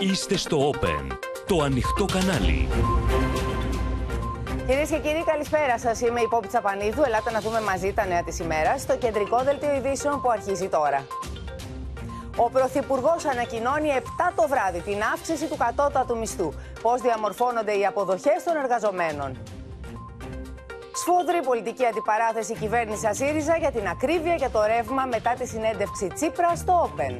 Είστε στο Open, το ανοιχτό κανάλι. Κυρίες και κύριοι, καλησπέρα σας. Είμαι η Πόπη Τσαπανίδου. Ελάτε να δούμε μαζί τα νέα της ημέρας στο κεντρικό δελτίο ειδήσεων που αρχίζει τώρα. Ο Πρωθυπουργός ανακοινώνει 7 το βράδυ την αύξηση του κατώτατου μισθού. Πώς διαμορφώνονται οι αποδοχές των εργαζομένων. Σφόδρη πολιτική αντιπαράθεση κυβέρνησης ΣΥΡΙΖΑ για την ακρίβεια για το ρεύμα μετά τη συνέντευξη Τσίπρα στο Open.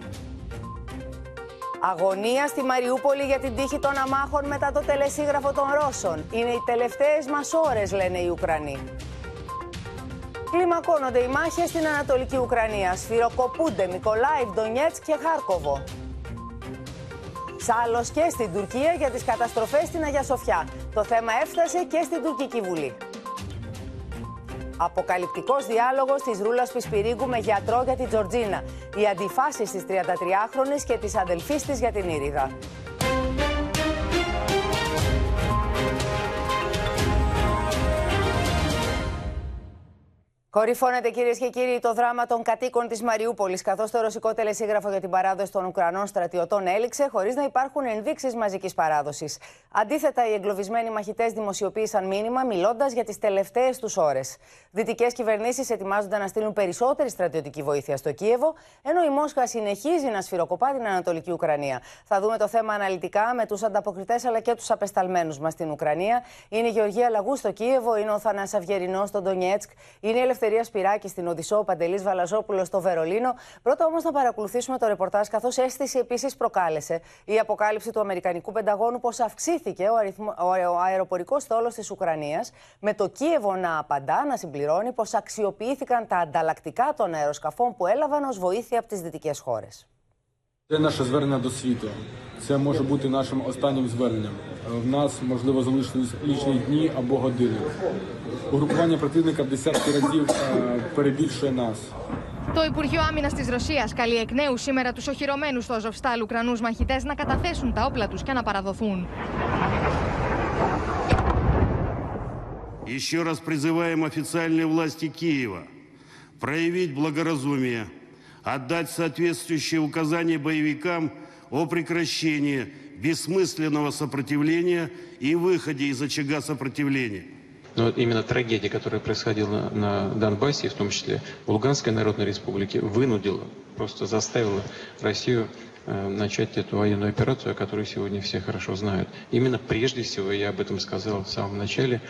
Αγωνία στη Μαριούπολη για την τύχη των αμάχων μετά το τελεσίγραφο των Ρώσων. Είναι οι τελευταίες μας ώρες, λένε οι Ουκρανοί. Κλιμακώνονται οι μάχες στην Ανατολική Ουκρανία. Σφυροκοπούνται Μικολάιβ, Ντονιέτσκ και Χάρκοβο. Σάλος και στην Τουρκία για τις καταστροφές στην Αγία Σοφιά. Το θέμα έφτασε και στην Τουρκική Βουλή. Αποκαλυπτικός διάλογος της Ρούλας Πισπυρίγκου με γιατρό για την Τζορτζίνα. Οι αντιφάσεις της 33χρονης και της αδελφής της για την Ήριδα. Κορυφώνεται κυρίες και κύριοι το δράμα των κατοίκων της Μαριούπολης, καθώς το ρωσικό τελεσίγραφο για την παράδοση των Ουκρανών στρατιωτών έληξε, χωρίς να υπάρχουν ενδείξεις μαζικής παράδοσης. Αντίθετα, οι εγκλωβισμένοι μαχητές δημοσιοποίησαν μήνυμα μιλώντας για τις τελευταίες τους ώρες. Δυτικές κυβερνήσεις ετοιμάζονται να στείλουν περισσότερη στρατιωτική βοήθεια στο Κίεβο, ενώ η Μόσχα συνεχίζει να σφυροκοπά την Ανατολική Ουκρανία. Θα δούμε το θέμα αναλυτικά με τους ανταποκριτές αλλά και τους απεσταλμένους μας στην Ουκρανία. Είναι η Γεωργία Λαγού στο Κίεβο, είναι ο Θανά Αυγερινός στο Ντονιέτσκ, είναι η Ελευθερία Σπυράκη στην Οδυσσό, Παντελής Βαλαζόπουλος στο Βερολίνο. Πρώτα όμως να παρακολουθήσουμε το ρεπορτάζ, καθώς αίσθηση επίσης προκάλεσε η αποκάλυψη του Αμερικανικού Πενταγώνου πως αυξήθηκε ο, αριθμο, ο, ο αεροπορικός στόλος της Ουκρανίας, με το Κίεβο να απαντά, να συμπληρώνει πως αξιοποιήθηκαν τα ανταλλακτικά των αεροσκαφών που έλαβαν ως βοήθεια από τις δυτικές χώρες. Це наше звернення до світу. Це може бути нашим останнім зверненням. В нас, можливо, залишились лічні дні або години. Угрупування противника в десятки разів е, перебільшує нас. Το Υπουργείο Άμυνα τη Ρωσία καλεί εκ νέου σήμερα του οχυρωμένου στο Αζοφστάλ Ουκρανού μαχητέ να καταθέσουν τα όπλα του και να παραδοθούν. Еще раз призываем официальные власти Киева проявить благоразумие, отдать соответствующие указания боевикам о прекращении бессмысленного сопротивления и выходе из очага сопротивления. Но именно трагедия, которая происходила на Донбассе, в том числе в Луганской Народной Республике, вынудила, просто заставила Россию э, начать эту военную операцию, о которой сегодня все хорошо знают. Именно прежде всего, я об этом сказал в самом начале,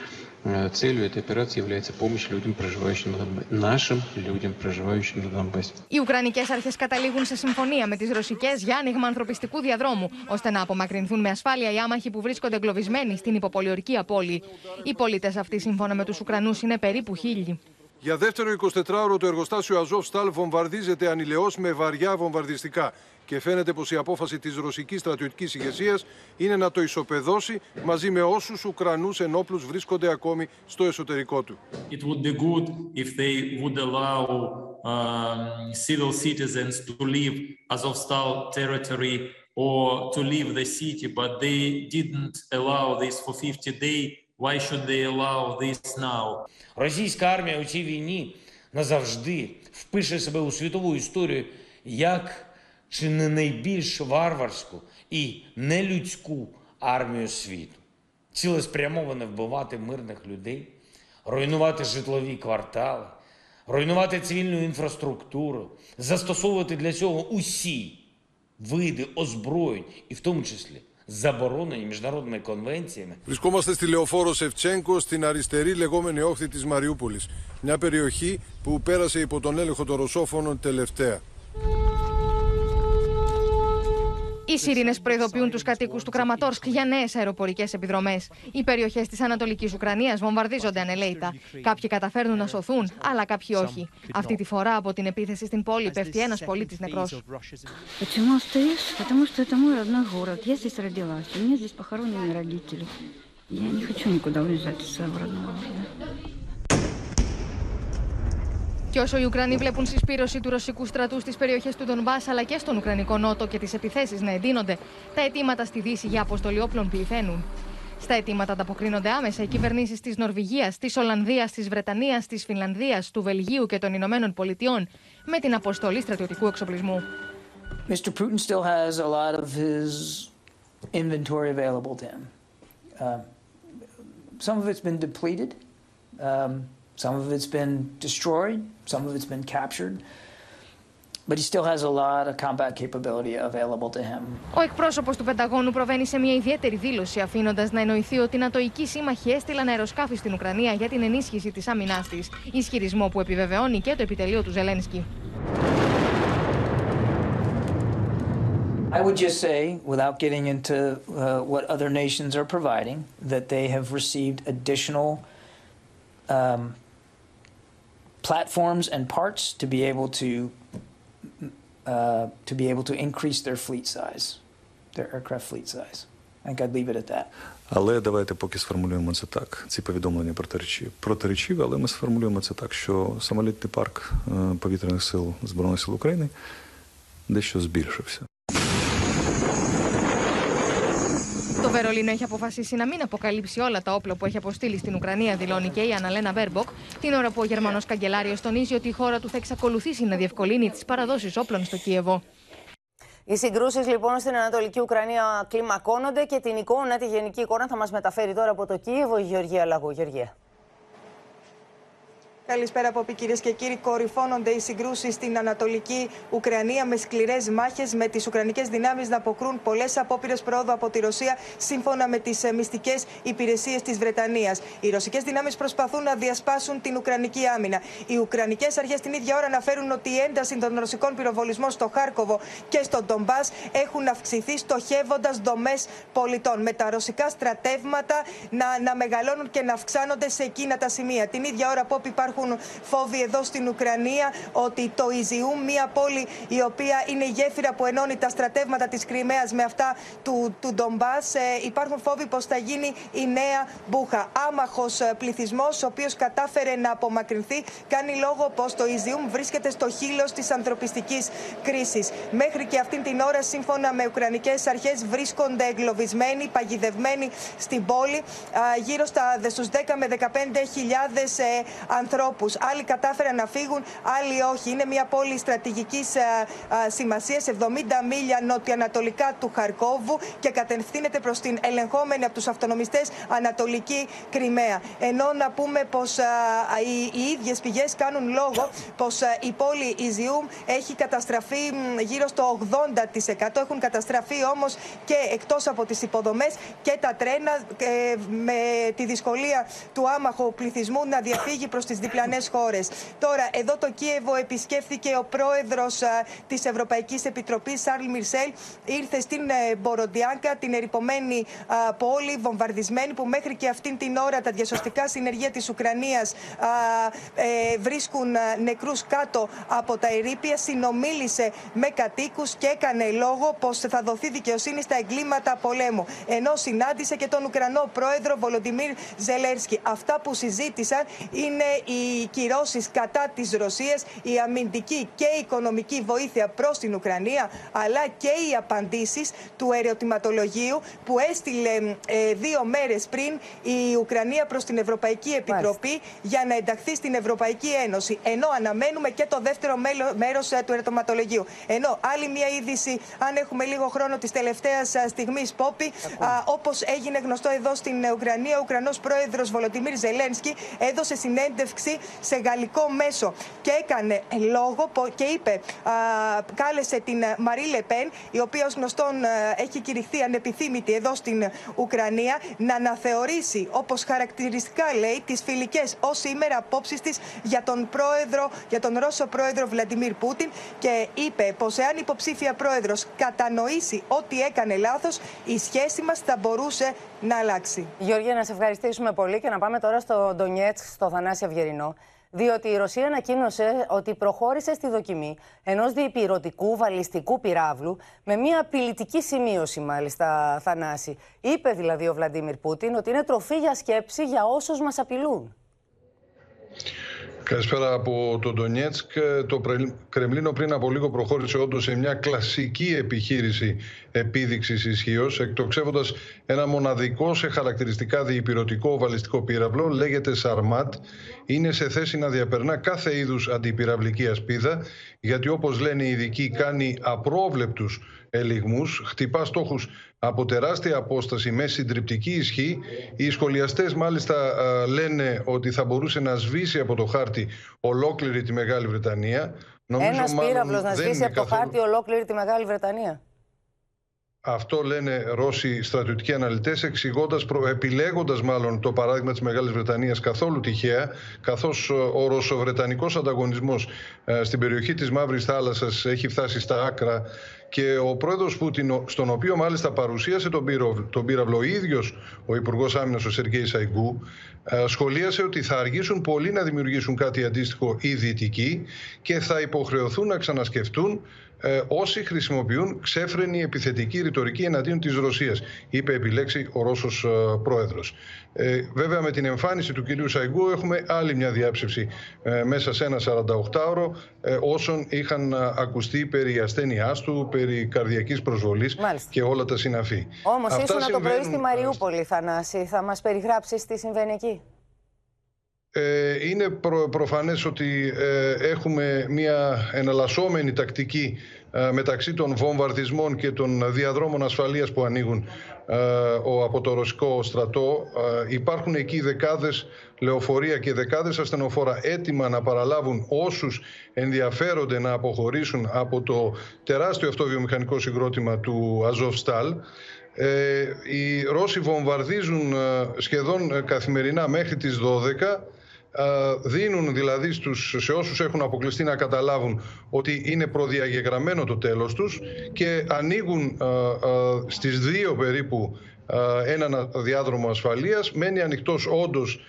целью этой операции является помощь людям, проживающим на Донбассе. Нашим людям, проживающим на Донбассе. Οι Ουκρανικέ αρχέ καταλήγουν σε συμφωνία με τι ρωσικέ για άνοιγμα ανθρωπιστικού διαδρόμου, ώστε να απομακρυνθούν με ασφάλεια οι άμαχοι που βρίσκονται εγκλωβισμένοι στην υποπολιορκία πόλη. Οι πολίτε αυτοί, σύμφωνα με του Ουκρανού, είναι περίπου χίλιοι. Για δεύτερο 24ωρο το εργοστάσιο Αζόφ Στάλ βομβαρδίζεται ανηλαιώς με βαριά βομβαρδιστικά και φαίνεται πως η απόφαση της ρωσικής στρατιωτικής ηγεσίας είναι να το ισοπεδώσει μαζί με όσους Ουκρανούς ενόπλους βρίσκονται ακόμη στο εσωτερικό του. It would be good if they would allow um, civil citizens to leave Azovstal territory or to leave the city, but they didn't allow this for 50 days. Why should they allow this now? Російська армія у цій війні назавжди впише себе у світову історію як чи не найбільш варварську і нелюдську армію світу. Цілеспрямовано вбивати мирних людей, руйнувати житлові квартали, руйнувати цивільну інфраструктуру, застосовувати для цього усі види озброєнь, і в тому числі заборонені міжнародними конвенціями Βρισκόμαστε στη λεωφόρο Σευτσέγκο στην αριστερή λεγόμενη όχθη της Μαριούπολης. Μια περιοχή που πέρασε υπό τον έλεγχο των ρωσόφωνων τελευταία. Οι σιρήνε προειδοποιούν του κατοίκου του Κραματόρσκ για νέε αεροπορικέ επιδρομέ. Οι περιοχέ τη Ανατολική Ουκρανία βομβαρδίζονται ανελαίητα. Κάποιοι καταφέρνουν να σωθούν, αλλά κάποιοι όχι. Αυτή τη φορά από την επίθεση στην πόλη πέφτει ένα πολίτη νεκρό. Почему остаюсь? Потому что это мой родной город. Я здесь родилась. У меня здесь похоронены родители. Я не хочу никуда уезжать из своего родного города. Και όσο οι Ουκρανοί βλέπουν συσπήρωση του ρωσικού στρατού στις περιοχές του Ντονμπάς αλλά και στον Ουκρανικό Νότο και τις επιθέσεις να εντείνονται, τα αιτήματα στη Δύση για αποστολή όπλων πληθαίνουν. Στα αιτήματα ανταποκρίνονται άμεσα οι κυβερνήσεις της Νορβηγίας, της Ολλανδίας, της Βρετανίας, της Φινλανδία, του Βελγίου και των Ηνωμένων Πολιτειών με την αποστολή στρατιωτικού εξοπλισμού. Mr. Putin still has a lot of his inventory available to him. Uh, some of it's been depleted, um, some of it's been destroyed, some of it's been captured. But he still has a lot of combat capability available to him. Ο εκπρόσωπος του Πενταγώνου προβαίνει σε μια ιδιαίτερη δήλωση, αφήνοντας να εννοηθεί ότι οι Νατοικοί σύμμαχοι έστειλαν αεροσκάφη στην Ουκρανία για την ενίσχυση της άμυνάς της. Ισχυρισμό που επιβεβαιώνει και το επιτελείο του Ζελένσκι. I would just say, without getting into uh, what other nations are providing, that they have received additional um, platforms and parts to be able to uh, to be able to increase their fleet size, their aircraft fleet size. I think I'd leave it at that. Але давайте поки сформулюємо це так. Ці повідомлення протиречиві. Протиречиві, але ми сформулюємо це так, що самолітний парк е, повітряних сил Збройних сил України дещо збільшився. Βερολίνο έχει αποφασίσει να μην αποκαλύψει όλα τα όπλα που έχει αποστείλει στην Ουκρανία, δηλώνει και η Αναλένα Βέρμποκ, την ώρα που ο Γερμανός Καγκελάριος τονίζει ότι η χώρα του θα εξακολουθήσει να διευκολύνει τις παραδόσεις όπλων στο Κίεβο. Οι συγκρούσεις λοιπόν στην Ανατολική Ουκρανία κλιμακώνονται και την εικόνα, τη γενική εικόνα, θα μας μεταφέρει τώρα από το Κίεβο η Γεωργία Λαγού. Γεωργία. Καλησπέρα από κυρίε και κύριοι. Κορυφώνονται οι συγκρούσεις στην Ανατολική Ουκρανία με σκληρές μάχες, με τις Ουκρανικές δυνάμεις να αποκρούν πολλές απόπειρες πρόοδου από τη Ρωσία, σύμφωνα με τις μυστικές υπηρεσίες της Βρετανίας. Οι ρωσικές δυνάμεις προσπαθούν να διασπάσουν την Ουκρανική άμυνα. Οι Ουκρανικές αρχές την ίδια ώρα αναφέρουν ότι η ένταση των ρωσικών πυροβολισμών στο Χάρκοβο και στο Ντομπάς έχουν αυξηθεί, στοχεύοντας δομές πολιτών. Με τα ρωσικά στρατεύματα να, να μεγαλώνουν και να αυξάνονται σε εκείνα τα σημεία. Την ίδια ώρα που υπάρχουν υπάρχουν φόβοι εδώ στην Ουκρανία ότι το Ιζιούμ, μια πόλη η οποία είναι η γέφυρα που ενώνει τα στρατεύματα της Κρυμαίας με αυτά του, του Ντομπάς, ε, υπάρχουν φόβοι πως θα γίνει η νέα Μπούχα. Άμαχος ε, πληθυσμός, ο οποίος κατάφερε να απομακρυνθεί, κάνει λόγο πως το Ιζιούμ βρίσκεται στο χείλος της ανθρωπιστικής κρίσης. Μέχρι και αυτήν την ώρα, σύμφωνα με Ουκρανικές αρχές, βρίσκονται εγκλωβισμένοι, παγιδευμένοι στην πόλη, γύρω στα, στους 10 με 15 χιλιάδες ε, ανθρώπους ανθρώπου. Άλλοι κατάφεραν να φύγουν, άλλοι όχι. Είναι μια πόλη στρατηγικής σημασίας, 70 μίλια νοτιοανατολικά του Χαρκόβου και κατευθύνεται προς την ελεγχόμενη από τους αυτονομιστές Ανατολική Κρυμαία. Ενώ να πούμε πως οι, οι ίδιες πηγές κάνουν λόγο πως η πόλη Ιζιούμ έχει καταστραφεί γύρω στο 80%. Έχουν καταστραφεί όμως και εκτός από τις υποδομές και τα τρένα ε, με τη δυσκολία του άμαχου πληθυσμού να διαφύγει προς τις διπλανέ χώρες. Τώρα, εδώ το Κίεβο επισκέφθηκε ο πρόεδρος της Ευρωπαϊκής Επιτροπής, Σάρλ Μιρσέλ. Ήρθε στην ε, Μποροντιάνκα, την ερυπωμένη πόλη, βομβαρδισμένη, που μέχρι και αυτήν την ώρα τα διασωστικά συνεργεία της Ουκρανίας ε, βρίσκουν νεκρούς κάτω από τα ερήπια. Συνομίλησε με κατοίκους και έκανε λόγο πως θα δοθεί δικαιοσύνη στα εγκλήματα πολέμου. Ενώ συνάντησε και τον Ουκρανό πρόεδρο Βολοντιμίρ Ζελέρσκι. Αυτά που συζήτησαν είναι οι κυρώσεις κατά της Ρωσίας, η αμυντική και η οικονομική βοήθεια προς την Ουκρανία, αλλά και οι απαντήσεις του ερωτηματολογίου που έστειλε ε, δύο μέρες πριν η Ουκρανία προς την Ευρωπαϊκή Επιτροπή για να ενταχθεί στην Ευρωπαϊκή Ένωση. Ενώ αναμένουμε και το δεύτερο μέρος ε, του ερωτηματολογίου. Ενώ άλλη μια είδηση, αν έχουμε λίγο χρόνο της τελευταίας στιγμής, Πόπη, όπως έγινε γνωστό εδώ στην Ουκρανία, ο Ουκρανός πρόεδρος Βολοντιμίρ Ζελένσκι έδωσε συνέντευξη σε γαλλικό μέσο. Και έκανε λόγο και είπε, κάλεσε την Μαρή Λεπέν, η οποία ως γνωστόν έχει κηρυχθεί ανεπιθύμητη εδώ στην Ουκρανία, να αναθεωρήσει, όπως χαρακτηριστικά λέει, τις φιλικές ως σήμερα απόψεις της για τον πρόεδρο, για τον Ρώσο πρόεδρο Βλαντιμίρ Πούτιν και είπε πως εάν υποψήφια πρόεδρος κατανοήσει ότι έκανε λάθος, η σχέση μας θα μπορούσε να αλλάξει. Γεωργία, να σε ευχαριστήσουμε πολύ και να πάμε τώρα στο Ντονιέτσκ, στο Θανάση Αυγερινό. Διότι η Ρωσία ανακοίνωσε ότι προχώρησε στη δοκιμή ενός διεπηρωτικού βαλιστικού πυράβλου με μια απειλητική σημείωση, μάλιστα, Θανάση. Είπε δηλαδή ο Βλαντίμιρ Πούτιν ότι είναι τροφή για σκέψη για όσους μας απειλούν. Καλησπέρα από τον Ντονιέτσκ. Το Κρεμλίνο πριν από λίγο προχώρησε όντως σε μια κλασική επιχείρηση επίδειξης ισχύως, εκτοξεύοντας ένα μοναδικό σε χαρακτηριστικά διυπηρωτικό βαλιστικό πύραυλο, λέγεται Σαρμάτ. Είναι σε θέση να διαπερνά κάθε είδους αντιπυραυλική ασπίδα, γιατί όπως λένε οι ειδικοί, κάνει απρόβλεπτους ελιγμούς, χτυπά στόχους από τεράστια απόσταση με συντριπτική ισχύ. Οι σχολιαστές μάλιστα λένε ότι θα μπορούσε να σβήσει από το χάρτη ολόκληρη τη Μεγάλη Βρετανία. Ένας πύραυλος να σβήσει από το χάρτη ολόκληρη τη Μεγάλη Βρετανία. Αυτό λένε Ρώσοι στρατιωτικοί αναλυτές, εξηγώντας, επιλέγοντας μάλλον το παράδειγμα της Μεγάλης Βρετανίας καθόλου τυχαία, καθώς ο ρωσοβρετανικός ανταγωνισμός στην περιοχή της Μαύρης Θάλασσας έχει φτάσει στα άκρα και ο πρόεδρος Πούτιν, στον οποίο μάλιστα παρουσίασε τον, πύραυλο, τον πύραυλο ο ίδιος ο Υπουργός Άμυνας, ο Σεργέη Σαϊγκού, σχολίασε ότι θα αργήσουν πολύ να δημιουργήσουν κάτι αντίστοιχο οι Δυτικοί και θα υποχρεωθούν να ξανασκεφτούν ε, όσοι χρησιμοποιούν ξέφρενη επιθετική ρητορική εναντίον της Ρωσίας, είπε επιλέξει ο Ρώσος ε, πρόεδρος. Ε, βέβαια με την εμφάνιση του κυρίου Σαϊγκού έχουμε άλλη μια διάψευση ε, μέσα σε ένα 48ωρο ε, όσων είχαν ακουστεί περί ασθένειάς του, περί καρδιακής προσβολής και όλα τα συναφή. Όμως ήσουν το πρωί στη Μαριούπολη, Θανάση. Θα μας περιγράψεις τι συμβαίνει εκεί. Ε, είναι προ, προφανές ότι ε, έχουμε μια εναλλασσόμενη τακτική ε, μεταξύ των βομβαρδισμών και των διαδρόμων ασφαλείας που ανοίγουν ο, από το ρωσικό στρατό. Υπάρχουν εκεί δεκάδες λεωφορεία και δεκάδες ασθενοφόρα έτοιμα να παραλάβουν όσους ενδιαφέρονται να αποχωρήσουν από το τεράστιο αυτό βιομηχανικό συγκρότημα του Αζόφσταλ. Ε, οι Ρώσοι βομβαρδίζουν σχεδόν καθημερινά μέχρι τις 12 δίνουν δηλαδή στους, σε όσους έχουν αποκλειστεί να καταλάβουν ότι είναι προδιαγεγραμμένο το τέλος τους και ανοίγουν στις δύο περίπου έναν διάδρομο ασφαλείας, μένει ανοιχτός όντως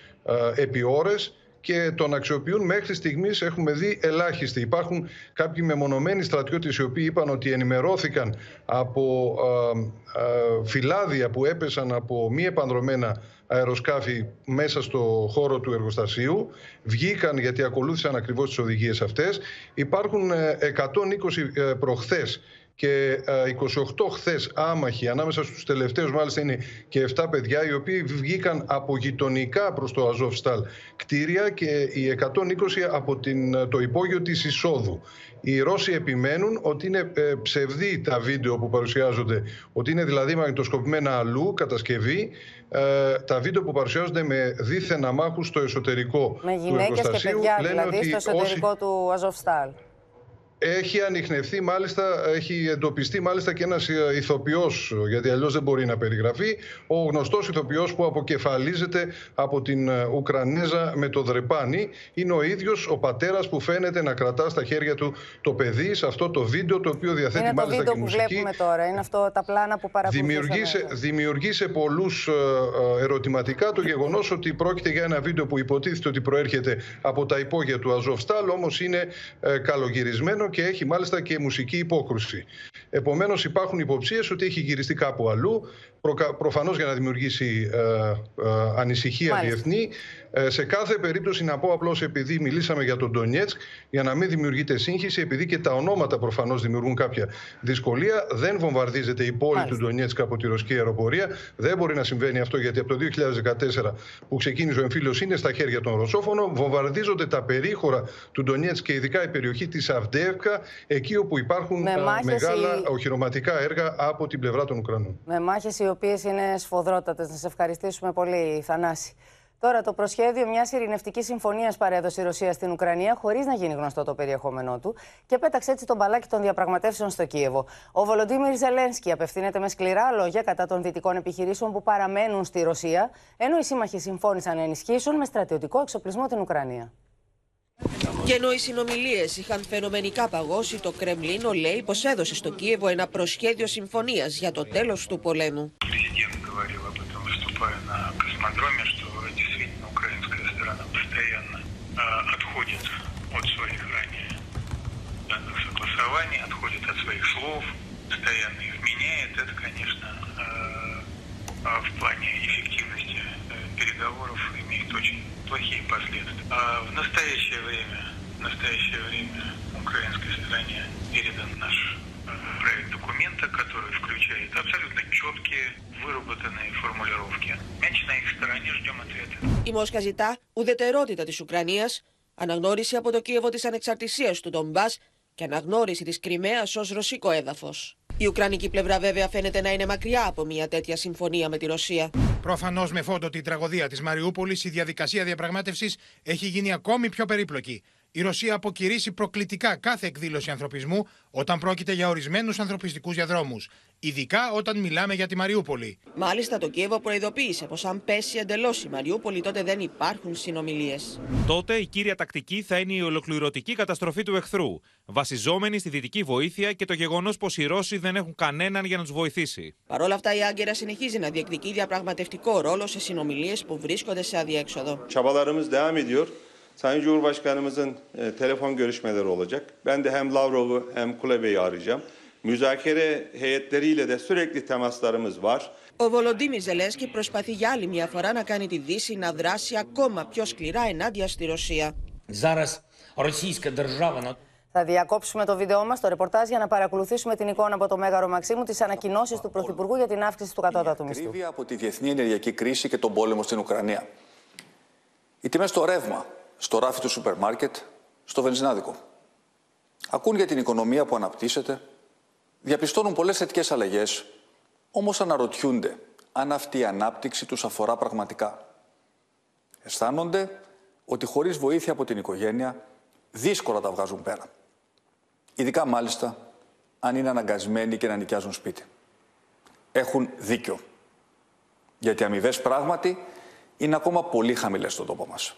επί ώρες και τον αξιοποιούν μέχρι στιγμής έχουμε δει ελάχιστοι. Υπάρχουν κάποιοι μεμονωμένοι στρατιώτες οι οποίοι είπαν ότι ενημερώθηκαν από φυλάδια που έπεσαν από μη επανδρομένα αεροσκάφη μέσα στο χώρο του εργοστασίου. Βγήκαν γιατί ακολούθησαν ακριβώς τις οδηγίες αυτές. Υπάρχουν 120 ε, ε, προχθές και 28 ε, χθες άμαχοι, ανάμεσα στους τελευταίους μάλιστα είναι και 7 παιδιά, οι οποίοι βγήκαν από γειτονικά προς το Αζόφσταλ κτίρια και οι 120 από την, το υπόγειο της εισόδου. Οι Ρώσοι επιμένουν ότι είναι ε, ψευδή τα βίντεο που παρουσιάζονται, ότι είναι δηλαδή μαγνητοσκοπημένα αλλού, κατασκευή, ε, τα βίντεο που παρουσιάζονται με δίθεν αμάχους στο εσωτερικό με του εργοστασίου. Με γυναίκες και παιδιά, δηλαδή, στο εσωτερικό του Αζόφσταλ. Έχει ανοιχνευθεί μάλιστα, έχει εντοπιστεί μάλιστα και ένας ε, ηθοποιός, γιατί αλλιώς δεν μπορεί να περιγραφεί, ο γνωστός ηθοποιός που αποκεφαλίζεται από την ε, Ουκρανέζα με το δρεπάνι. Είναι ο ίδιος ο πατέρας που φαίνεται να κρατά στα χέρια του το παιδί σε αυτό το βίντεο το οποίο διαθέτει είναι μάλιστα το και μουσική. Είναι το βίντεο που βλέπουμε τώρα, είναι αυτό τα πλάνα που παρακολουθήσαμε. Δημιουργεί σε, πολλούς ε, ερωτηματικά το γεγονός ότι πρόκειται για ένα βίντεο που υποτίθεται ότι προέρχεται από τα υπόγεια του Αζοφστάλ, όμως είναι καλογυρισμένο και έχει μάλιστα και μουσική υπόκρουση. Επομένως, υπάρχουν υποψίες ότι έχει γυριστεί κάπου αλλού, προφανώς για να δημιουργήσει ε, ε, ανησυχία Μάλιστα. διεθνή. Ε, σε κάθε περίπτωση, να πω απλώς επειδή μιλήσαμε για τον Ντονιέτσκ, για να μην δημιουργείται σύγχυση, επειδή και τα ονόματα προφανώς δημιουργούν κάποια δυσκολία, δεν βομβαρδίζεται η πόλη Μάλιστα. του Ντονιέτσκ από τη ρωσική αεροπορία. Δεν μπορεί να συμβαίνει αυτό γιατί από το 2014 που ξεκίνησε ο εμφύλιος είναι στα χέρια των Ρωσόφωνων. Βομβαρδίζονται τα περίχωρα του Ντονιέτσκ και ειδικά η περιοχή της Αυντεύκα, εκεί όπου υπάρχουν με μεγάλα οι... οχυρωματικά έργα από την πλευρά των Ουκρανών. Με μάχες οι οποίες είναι σφοδρότατες. Να σε ευχαριστήσουμε πολύ, Θανάση. Τώρα, το προσχέδιο μιας ειρηνευτικής συμφωνίας παρέδωσε η Ρωσία στην Ουκρανία χωρίς να γίνει γνωστό το περιεχόμενό του και πέταξε έτσι τον μπαλάκι των διαπραγματεύσεων στο Κίεβο. Ο Βολοντίμιρ Ζελένσκι απευθύνεται με σκληρά λόγια κατά των δυτικών επιχειρήσεων που παραμένουν στη Ρωσία, ενώ οι σύμμαχοι συμφώνησαν να ενισχύσουν με στρατιωτικό εξοπλισμό την Ουκρανία. Και ενώ οι συνομιλίε είχαν φαινομενικά παγώσει, το Κρεμλίνο λέει πω έδωσε στο Κίεβο ένα προσχέδιο συμφωνία για το τέλο του πολέμου. отходит от своих слов, постоянно их меняет. Это, конечно, в плане эффективности переговоров имеет очень плохие последствия. А в настоящее время, в настоящее время украинской стороне передан наш проект документа, который включает абсолютно четкие выработанные формулировки. Мяч на их стороне, ждем ответа. Η Μόσχα ζητά ουδετερότητα της Ουκρανίας, αναγνώριση από το Κίεβο της ανεξαρτησίας του Ντομπάς και αναγνώριση της Κρυμαίας ως ρωσικό έδαφος. Η Ουκρανική πλευρά βέβαια φαίνεται να είναι μακριά από μια τέτοια συμφωνία με τη Ρωσία. Προφανώς με φόντο την τραγωδία της Μαριούπολης, η διαδικασία διαπραγμάτευσης έχει γίνει ακόμη πιο περίπλοκη. Η Ρωσία αποκηρύσει προκλητικά κάθε εκδήλωση ανθρωπισμού όταν πρόκειται για ορισμένους ανθρωπιστικούς διαδρόμους, ειδικά όταν μιλάμε για τη Μαριούπολη. Μάλιστα, το Κίεβο προειδοποίησε πως αν πέσει εντελώς η Μαριούπολη, τότε δεν υπάρχουν συνομιλίες. Τότε η κύρια τακτική θα είναι η ολοκληρωτική καταστροφή του εχθρού, βασιζόμενη στη δυτική βοήθεια και το γεγονός πως οι Ρώσοι δεν έχουν κανέναν για να τους βοηθήσει. Παρ' όλα αυτά, η Άγκυρα συνεχίζει να διεκδικεί διαπραγματευτικό ρόλο σε συνομιλίες που βρίσκονται σε αδιέξοδο. Ο Βολοντίμι Ζελέσκι προσπαθεί για άλλη μια φορά να κάνει τη Δύση να δράσει ακόμα πιο σκληρά ενάντια στη Ρωσία. Θα διακόψουμε το βίντεό μας, το ρεπορτάζ, για να παρακολουθήσουμε την εικόνα από το Μέγαρο Μαξίμου τη ανακοινώσεις του Πρωθυπουργού για την αύξηση του κατώτατου μισθού στο ράφι του σούπερ μάρκετ, στο βενζινάδικο. Ακούν για την οικονομία που αναπτύσσεται, διαπιστώνουν πολλές θετικές αλλαγές, όμως αναρωτιούνται αν αυτή η ανάπτυξη τους αφορά πραγματικά. Αισθάνονται ότι χωρίς βοήθεια από την οικογένεια δύσκολα τα βγάζουν πέρα. Ειδικά μάλιστα αν είναι αναγκασμένοι και να νοικιάζουν σπίτι. Έχουν δίκιο. Γιατί οι αμοιβές πράγματι είναι ακόμα πολύ χαμηλές στον τόπο μας.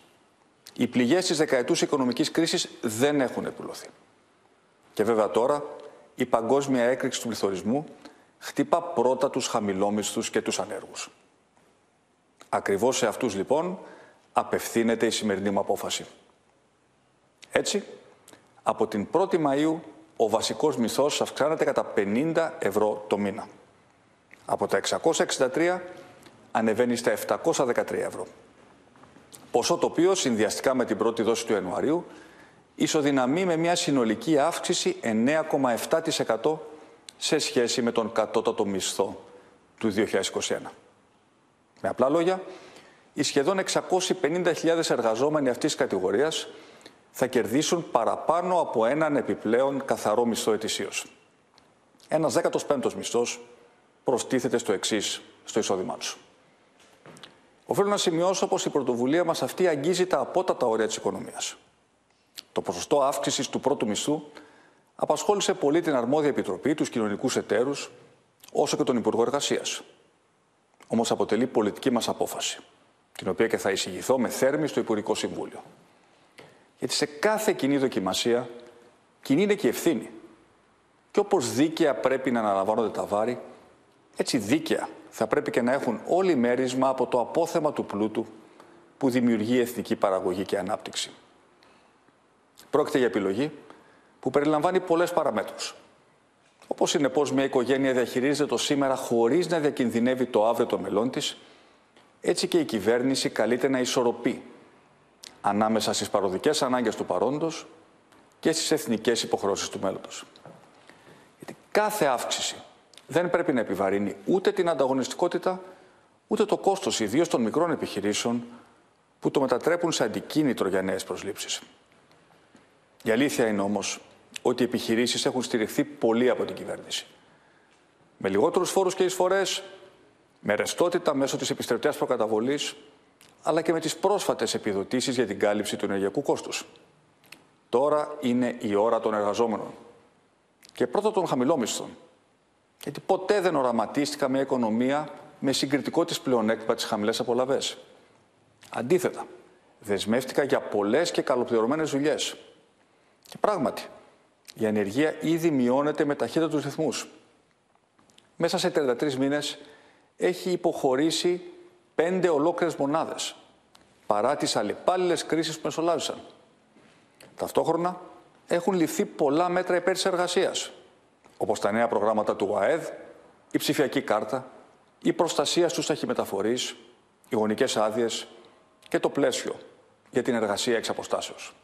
Οι πληγές της δεκαετούς οικονομικής κρίσης δεν έχουν επουλωθεί. Και βέβαια τώρα η παγκόσμια έκρηξη του πληθωρισμού χτύπα πρώτα τους χαμηλόμισθους και τους ανέργους. Ακριβώς σε αυτούς λοιπόν απευθύνεται η σημερινή μου απόφαση. Έτσι, από την 1η Μαΐου ο βασικός μισθός αυξάνεται κατά 50 ευρώ το μήνα. Από τα 663 ανεβαίνει στα 713 ευρώ. Ποσό το οποίο συνδυαστικά με την πρώτη δόση του Ιανουαρίου ισοδυναμεί με μια συνολική αύξηση 9,7% σε σχέση με τον κατώτατο μισθό του 2021. Με απλά λόγια, οι σχεδόν 650.000 εργαζόμενοι αυτής της κατηγορίας θα κερδίσουν παραπάνω από έναν επιπλέον καθαρό μισθό ετησίως. Ένας 15ος μισθός προστίθεται στο εξής στο εισόδημά τους. Οφείλω να σημειώσω πως η πρωτοβουλία μας αυτή αγγίζει τα απότατα όρια της οικονομίας. Το ποσοστό αύξησης του πρώτου μισθού απασχόλησε πολύ την αρμόδια επιτροπή, τους κοινωνικούς εταίρους, όσο και τον Υπουργό Εργασίας. Όμως αποτελεί πολιτική μας απόφαση, την οποία και θα εισηγηθώ με θέρμη στο Υπουργικό Συμβούλιο. Γιατί σε κάθε κοινή δοκιμασία, κοινή είναι και η ευθύνη. Και όπως δίκαια πρέπει να αναλαμβάνονται τα βάρη, έτσι δίκαια θα πρέπει και να έχουν όλοι μέρισμα από το απόθεμα του πλούτου που δημιουργεί εθνική παραγωγή και ανάπτυξη. Πρόκειται για επιλογή που περιλαμβάνει πολλές παραμέτρους. Όπως είναι πώς μια οικογένεια διαχειρίζεται το σήμερα χωρίς να διακινδυνεύει το αύριο των μελών της, έτσι και η κυβέρνηση καλείται να ισορροπεί ανάμεσα στις παροδικές ανάγκες του παρόντος και στις εθνικές υποχρεώσεις του μέλλοντος. Γιατί κάθε αύξηση δεν πρέπει να επιβαρύνει ούτε την ανταγωνιστικότητα, ούτε το κόστος ιδίως των μικρών επιχειρήσεων που το μετατρέπουν σε αντικίνητρο για νέες προσλήψεις. Η αλήθεια είναι όμως ότι οι επιχειρήσεις έχουν στηριχθεί πολύ από την κυβέρνηση. Με λιγότερους φόρους και εισφορές, με ρευστότητα μέσω της επιστρεπτέας προκαταβολής, αλλά και με τις πρόσφατες επιδοτήσεις για την κάλυψη του ενεργειακού κόστους. Τώρα είναι η ώρα των εργαζόμενων. Και πρώτα των χαμηλόμισθων. Γιατί ποτέ δεν οραματίστηκα μια οικονομία με συγκριτικό της πλεονέκτημα τις χαμηλές απολαβές. Αντίθετα, δεσμεύτηκα για πολλές και καλοπληρωμένες δουλειές. Και πράγματι, η ανεργία ήδη μειώνεται με ταχύτητα ρυθμούς. Μέσα σε 33 μήνες έχει υποχωρήσει πέντε ολόκληρες μονάδες, παρά τις αλλεπάλληλες κρίσεις που μεσολάβησαν. Ταυτόχρονα έχουν ληφθεί πολλά μέτρα υπέρ της εργασίας, όπως τα νέα προγράμματα του ΑΕΔ, η ψηφιακή κάρτα, η προστασία στους ταχυμεταφορείς, οι γονικές άδειες και το πλαίσιο για την εργασία εξ αποστάσεως.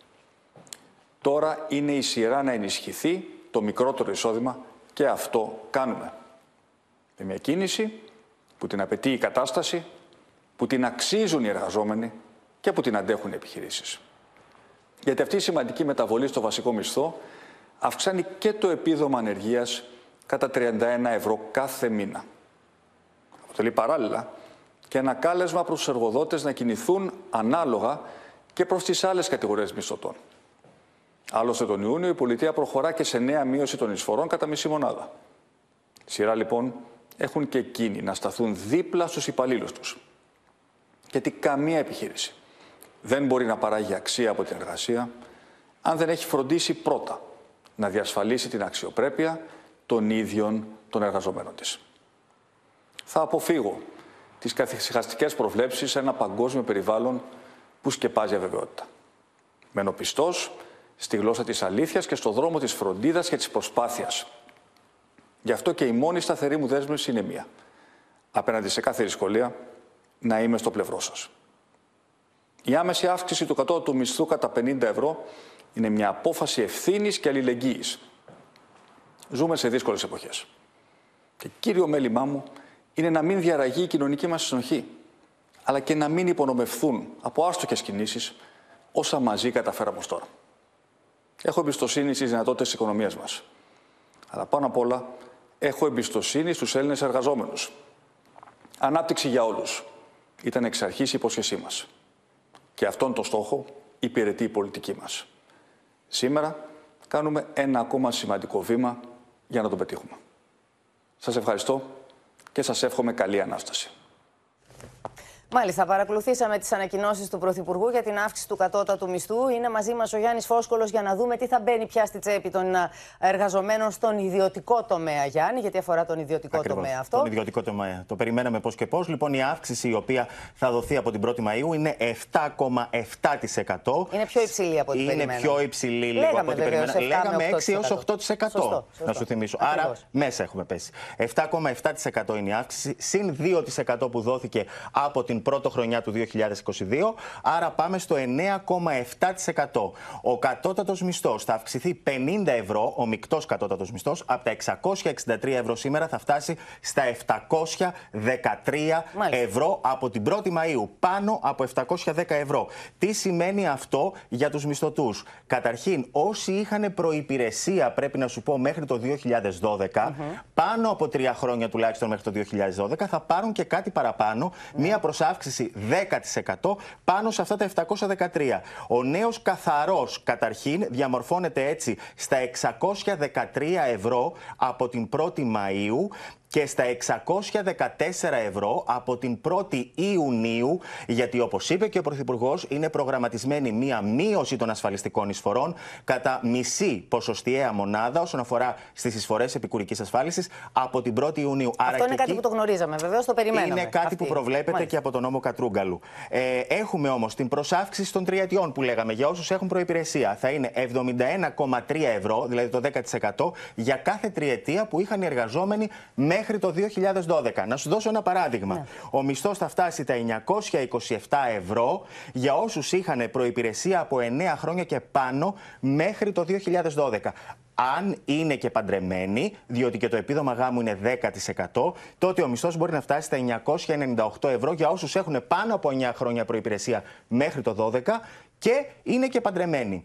Τώρα είναι η σειρά να ενισχυθεί το μικρότερο εισόδημα και αυτό κάνουμε. Με μια κίνηση που την απαιτεί η κατάσταση, που την αξίζουν οι εργαζόμενοι και που την αντέχουν οι επιχειρήσεις. Γιατί αυτή η σημαντική μεταβολή στο βασικό μισθό αυξάνει και το επίδομα ανεργίας κατά 31 ευρώ κάθε μήνα. Αποτελεί παράλληλα και ένα κάλεσμα προς τους εργοδότες να κινηθούν ανάλογα και προς τις άλλες κατηγορίες μισθωτών. Άλλωστε τον Ιούνιο η πολιτεία προχωρά και σε νέα μείωση των εισφορών κατά μισή μονάδα. Σειρά λοιπόν έχουν και εκείνοι να σταθούν δίπλα στους υπαλλήλους τους. Γιατί καμία επιχείρηση δεν μπορεί να παράγει αξία από την εργασία αν δεν έχει φροντίσει πρώτα να διασφαλίσει την αξιοπρέπεια των ίδιων των εργαζομένων της. Θα αποφύγω τις καθυσυχαστικές προβλέψεις σε ένα παγκόσμιο περιβάλλον που σκεπάζει αβεβαιότητα. Μένω πιστός στη γλώσσα της αλήθειας και στο δρόμο της φροντίδας και της προσπάθειας. Γι' αυτό και η μόνη σταθερή μου δέσμευση είναι μία. Απέναντι σε κάθε δυσκολία, να είμαι στο πλευρό σας. Η άμεση αύξηση του κατώτατου μισθού κατά 50 ευρώ είναι μια απόφαση ευθύνης και αλληλεγγύης. Ζούμε σε δύσκολες εποχές. Και κύριο μέλημά μου είναι να μην διαραγεί η κοινωνική μας συνοχή, αλλά και να μην υπονομευθούν από άστοχες κινήσεις όσα μαζί καταφέραμε ως τώρα. Έχω εμπιστοσύνη στις δυνατότητες της οικονομίας μας. Αλλά πάνω απ' όλα έχω εμπιστοσύνη στους Έλληνες εργαζόμενους. Ανάπτυξη για όλους. Ήταν εξ αρχής η υπόσχεσή μας. Και αυτόν τον στόχο υπηρετεί η πολιτική μας. Σήμερα κάνουμε ένα ακόμα σημαντικό βήμα για να το πετύχουμε. Σας ευχαριστώ και σας εύχομαι καλή Ανάσταση. Μάλιστα, παρακολουθήσαμε τις ανακοινώσεις του Πρωθυπουργού για την αύξηση του κατώτατου μισθού. Είναι μαζί μας ο Γιάννης Φόσκολο για να δούμε τι θα μπαίνει πια στη τσέπη των εργαζομένων στον ιδιωτικό τομέα, Γιάννη, γιατί αφορά τον ιδιωτικό Ακριβώς, τομέα αυτό. Τον ιδιωτικό τομέα. Το περιμέναμε πώς και πώς. Λοιπόν, η αύξηση η οποία θα δοθεί από την 1η Μαου είναι 7,7%. Είναι πιο υψηλή από ό,τι Είναι περιμέναμε. πιο υψηλή λίγο Λέγαμε από ό,τι βεβαίως περιμέναμε. 7 με Λέγαμε 6 έως 8%. 8%. Σωστό, Να σωστό. σου θυμίσω. Ακριβώς. Άρα μέσα έχουμε πέσει. 7,7% είναι η αύξηση, συν 2% που δόθηκε από την πρώτη χρονιά του 2022. Άρα πάμε στο 9,7%. Ο κατώτατος μισθός θα αυξηθεί 50 ευρώ, ο μεικτός κατώτατος μισθός, από τα 663 ευρώ σήμερα θα φτάσει στα 713 ευρώ από την 1η Μαΐου. Πάνω από 710 ευρώ. Τι σημαίνει αυτό για τους μισθωτούς; Καταρχήν, όσοι είχαν προϋπηρεσία, πρέπει να σου πω, μέχρι το 2012, πάνω από τρία χρόνια τουλάχιστον μέχρι το 2012, θα πάρουν και κάτι παραπάνω, μία προσάυξηση 10% πάνω σε αυτά τα 713. Ο νέος καθαρός, καταρχήν, διαμορφώνεται έτσι στα 613 ευρώ από την 1η Μαΐου και στα 614 ευρώ από την 1η Ιουνίου, γιατί όπως είπε και ο Πρωθυπουργός, είναι προγραμματισμένη μία μείωση των ασφαλιστικών εισφορών κατά μισή ποσοστιαία μονάδα όσον αφορά στις εισφορές επικουρικής ασφάλισης από την 1η Ιουνίου. Αυτό είναι και κάτι εκεί που το γνωρίζαμε, βεβαίως το περιμέναμε. είναι κάτι Αυτή. που προβλέπεται Μάλιστα. και από τον νόμο Κατρούγκαλου. Ε, έχουμε όμως την προσάυξηση των τριετιών που λέγαμε για όσους έχουν προπηρεσία. Θα είναι 71,3 ευρώ, δηλαδή το 10% για κάθε τριετία που είχαν οι εργαζόμενοι μέχρι το 2012. Να σου δώσω ένα παράδειγμα. Ο μισθός θα φτάσει τα 927 ευρώ για όσους είχαν προπηρεσία από 9 χρόνια και πάνω μέχρι το 2012. Αν είναι και παντρεμένοι, διότι και το επίδομα γάμου είναι 10%, τότε ο μισθός μπορεί να φτάσει στα 998 ευρώ για όσους έχουν πάνω από 9 χρόνια προϋπηρεσία μέχρι το 12 και είναι και παντρεμένοι.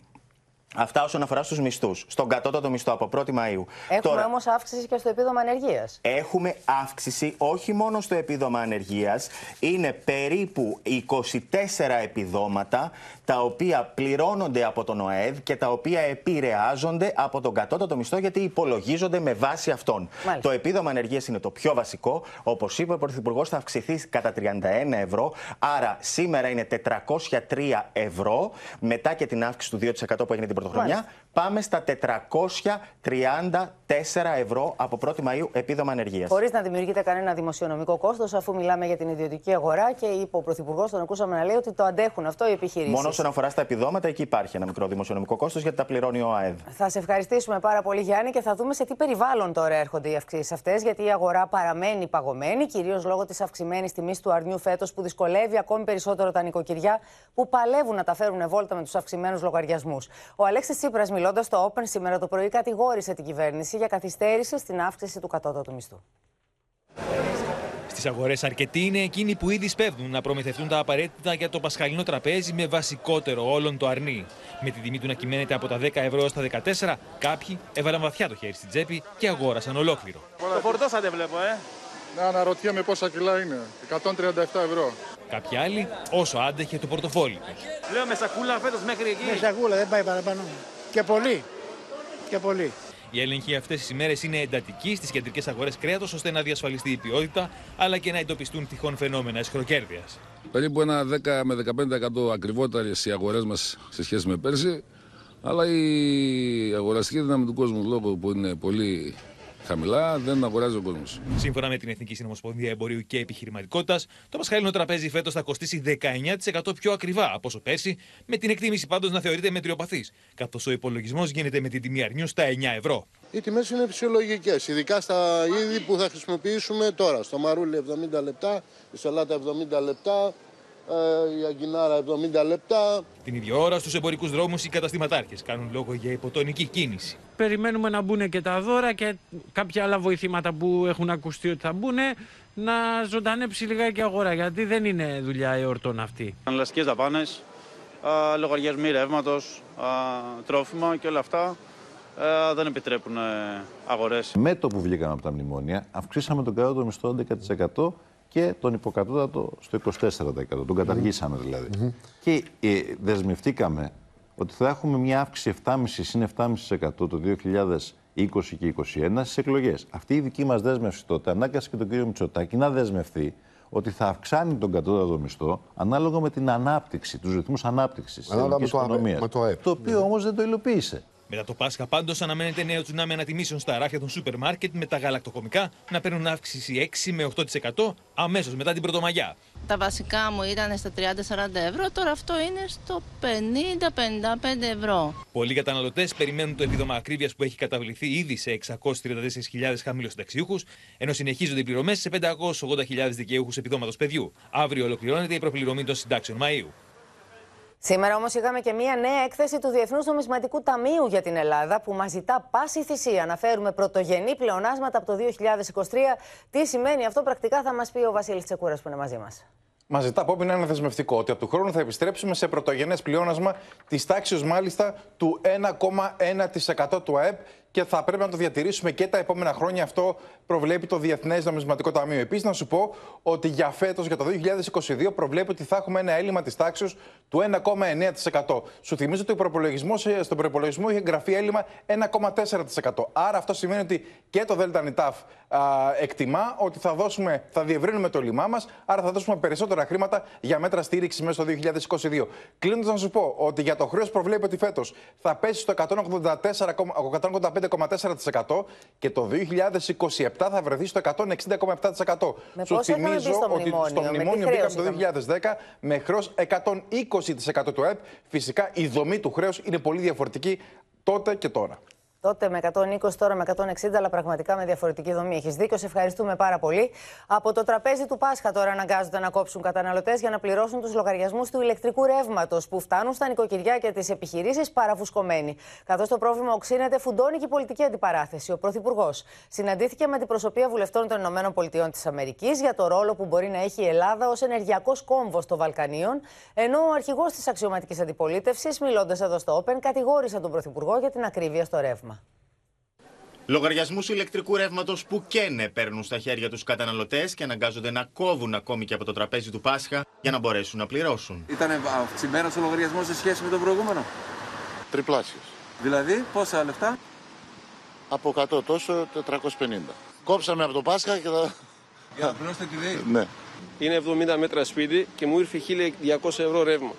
Αυτά όσον αφορά στους μισθούς. Στον κατώτατο μισθό από 1η Μαΐου. Έχουμε όμως αύξηση και στο επίδομα ανεργίας. Έχουμε αύξηση όχι μόνο στο επίδομα ανεργίας, είναι περίπου 24 επιδόματα τα οποία πληρώνονται από τον ΟΑΕΔ και τα οποία επηρεάζονται από τον κατώτατο μισθό γιατί υπολογίζονται με βάση αυτόν. Μάλιστα. Το επίδομα ανεργίας είναι το πιο βασικό. Όπως είπε ο Πρωθυπουργός θα αυξηθεί κατά 31 ευρώ, άρα σήμερα είναι 403 ευρώ. Μετά και την αύξηση του 2% που έγινε την πρωτοχρονιά, Μάλιστα. Πάμε στα 434 ευρώ από 1η Μαΐου επίδομα ανεργίας. Χωρίς να δημιουργείται κανένα δημοσιονομικό κόστος, αφού μιλάμε για την ιδιωτική αγορά και είπε ο Πρωθυπουργός, τον ακούσαμε να λέει ότι το αντέχουν αυτό οι επιχειρήσεις. Μόνο όσον αφορά στα επιδόματα, εκεί υπάρχει ένα μικρό δημοσιονομικό κόστος γιατί τα πληρώνει ο ΑΕΔ. Θα σε ευχαριστήσουμε πάρα πολύ, Γιάννη, και θα δούμε σε τι περιβάλλον τώρα έρχονται οι αυξήσεις αυτές. Γιατί η αγορά παραμένει παγωμένη, κυρίως λόγω της αυξημένης τιμής του αρνιού φέτος, που δυσκολεύει ακόμη περισσότερο τα νοικοκυριά που παλεύουν να τα φέρουν βόλτα με τους αυξημένους λογαριασμούς. Ο Αλέξης Τσίπρας, μιλώντας στο Open σήμερα το πρωί, κατηγόρησε την κυβέρνηση για καθυστέρηση στην αύξηση του κατώτατου μισθού. Στις Στι αγορές, αρκετοί είναι εκείνοι που ήδη σπέβδουν να προμηθευτούν τα απαραίτητα για το πασχαλινό τραπέζι με βασικότερο όλων το αρνί. Με τη τιμή του να κυμαίνεται από τα 10 ευρώ έως τα 14, κάποιοι έβαλαν βαθιά το χέρι στην τσέπη και αγόρασαν ολόκληρο. Το φορτώσατε, βλέπω, ε. Να αναρωτιέμαι πόσα κιλά είναι. 137 ευρώ. Κάποιοι άλλοι όσο άντεχε το πορτοφόλι τους. Λέω με σακούλα φέτος μέχρι εκεί. Με σακούλα, δεν πάει παραπάνω. Και πολύ. Και πολύ. Η έλεγχη αυτές τις ημέρε είναι εντατική στις κεντρικές αγορές κρέατος ώστε να διασφαλιστεί η ποιότητα αλλά και να εντοπιστούν τυχόν φαινόμενα εσχροκέρδειας. Περίπου ένα 10 με 15% ακριβότερες οι αγορές μας σε σχέση με πέρσι. Αλλά η αγοραστική δύναμη του κόσμου λόγω που είναι πολύ χαμηλά δεν αγοράζει ο κόσμος. Σύμφωνα με την Εθνική Συνομοσπονδία Εμπορίου και Επιχειρηματικότητας, το πασχαλινό τραπέζι φέτος θα κοστίσει 19% πιο ακριβά από όσο πέρσι, με την εκτίμηση πάντως να θεωρείται μετριοπαθής, καθώς ο υπολογισμός γίνεται με την τιμή αρνιού στα 9 ευρώ. Οι τιμές είναι φυσιολογικές, ειδικά στα είδη που θα χρησιμοποιήσουμε τώρα. Στο μαρούλι 70 λεπτά, η σαλάτα 70 λεπτά, ε, η αγκινάρα 70 λεπτά. Την ίδια ώρα στους εμπορικούς δρόμους οι καταστηματάρχες κάνουν λόγο για υποτονική κίνηση. Περιμένουμε να μπουν και τα δώρα και κάποια άλλα βοηθήματα που έχουν ακουστεί ότι θα μπουν να ζωντανέψει λιγάκι η αγορά γιατί δεν είναι δουλειά εορτών αυτή. Αναλαστικέ δαπάνες, λογαριασμοί ρεύματος, τρόφιμα και όλα αυτά ε, δεν επιτρέπουν ε, αγορές. Με το που βγήκαμε από τα μνημόνια, αυξήσαμε τον κατώτατο μισθό 11% και τον υποκατώτατο στο 24%. Τον καταργήσαμε δηλαδή. Και ε, δεσμευτήκαμε ότι θα έχουμε μια αύξηση 7,5 συν 7,5% το 2020 και 2021 στις εκλογές. Αυτή η δική μας δέσμευση τότε ανάγκασε και τον κύριο Μητσοτάκη να δεσμευτεί ότι θα αυξάνει τον κατώτατο μισθό ανάλογα με την ανάπτυξη, τους ρυθμούς ανάπτυξης της ελληνικής οικονομίας. Το, το οποίο όμως δεν το υλοποίησε. Μετά το Πάσχα, πάντως, αναμένεται νέο τσουνάμι ανατιμήσεων στα ράφια των σούπερ μάρκετ με τα γαλακτοκομικά να παίρνουν αύξηση 6 με 8% αμέσως μετά την Πρωτομαγιά. Τα βασικά μου ήταν στα 30-40 ευρώ, τώρα αυτό είναι στο 50-55 ευρώ. Πολλοί καταναλωτές περιμένουν το επίδομα ακρίβειας που έχει καταβληθεί ήδη σε 634.000 χαμηλοσυνταξιούχου, ενώ συνεχίζονται οι πληρωμές σε 580.000 δικαιούχους επιδόματος παιδιού. Αύριο ολοκληρώνεται η προπληρωμή των συντάξεων Μαΐου. Σήμερα όμως είχαμε και μία νέα έκθεση του Διεθνούς Νομισματικού Ταμείου για την Ελλάδα που μας ζητά πάση θυσία να φέρουμε πρωτογενή πλεονάσματα από το 2023. Τι σημαίνει αυτό πρακτικά θα μας πει ο Βασίλης Τσεκούρας που είναι μαζί μας. Μας ζητά από είναι ένα δεσμευτικό ότι από του χρόνου θα επιστρέψουμε σε πρωτογενές πλεόνασμα της τάξης μάλιστα του 1,1% του ΑΕΠ και θα πρέπει να το διατηρήσουμε και τα επόμενα χρόνια. Αυτό προβλέπει το Διεθνές Νομισματικό Ταμείο. Επίσης, να σου πω ότι για φέτος, για το 2022, προβλέπει ότι θα έχουμε ένα έλλειμμα της τάξης του 1,9%. Σου θυμίζω ότι στον προπολογισμό είχε εγγραφεί έλλειμμα 1,4%. Άρα αυτό σημαίνει ότι και το ΔΝΤ εκτιμά ότι θα, δώσουμε, θα διευρύνουμε το λιμά μας, άρα θα δώσουμε περισσότερα χρήματα για μέτρα στήριξης μέσα στο 2022. Κλείνοντας, να σου πω ότι για το χρέος προβλέπει ότι φέτος θα πέσει στο 185,4% και το 2027 θα βρεθεί στο 160,7%. Σου θυμίζω ότι στο μνημόνιο μπήκαμε το 2010 με χρέος 120% του ΕΠ. Φυσικά η δομή του χρέους είναι πολύ διαφορετική τότε και τώρα. Τότε με 120, τώρα με 160, αλλά πραγματικά με διαφορετική δομή. Έχεις δίκιο, σε ευχαριστούμε πάρα πολύ. Από το τραπέζι του Πάσχα τώρα αναγκάζονται να κόψουν καταναλωτές για να πληρώσουν τους λογαριασμούς του ηλεκτρικού ρεύματος που φτάνουν στα νοικοκυριά και τις επιχειρήσεις παραφουσκωμένοι. Καθώς το πρόβλημα οξύνεται, φουντώνει και η πολιτική αντιπαράθεση. Ο Πρωθυπουργός συναντήθηκε με την προσωπία βουλευτών των ΗΠΑ για το ρόλο που μπορεί να έχει η Ελλάδα ως ενεργειακός κόμβος των Βαλκανίων, ενώ ο αρχηγός της αξιωματικής αντιπολίτευσης, μιλώντας εδώ στο Open, κατηγόρησε τον Πρωθυπουργό για την ακρίβεια στο ρεύμα. Λογαριασμούς ηλεκτρικού ρεύματος που καίνε παίρνουν στα χέρια τους καταναλωτές και αναγκάζονται να κόβουν ακόμη και από το τραπέζι του Πάσχα για να μπορέσουν να πληρώσουν. Ήταν αυξημένος ο λογαριασμός σε σχέση με τον προηγούμενο; Τριπλάσιος. Δηλαδή, πόσα λεφτά; Από 100 τόσο 450. Κόψαμε από το Πάσχα και θα. Για να πληρώσετε τη ΔΕΗ. Ναι. Είναι 70 μέτρα σπίτι και μου ήρθε 1200 ευρώ ρεύμα.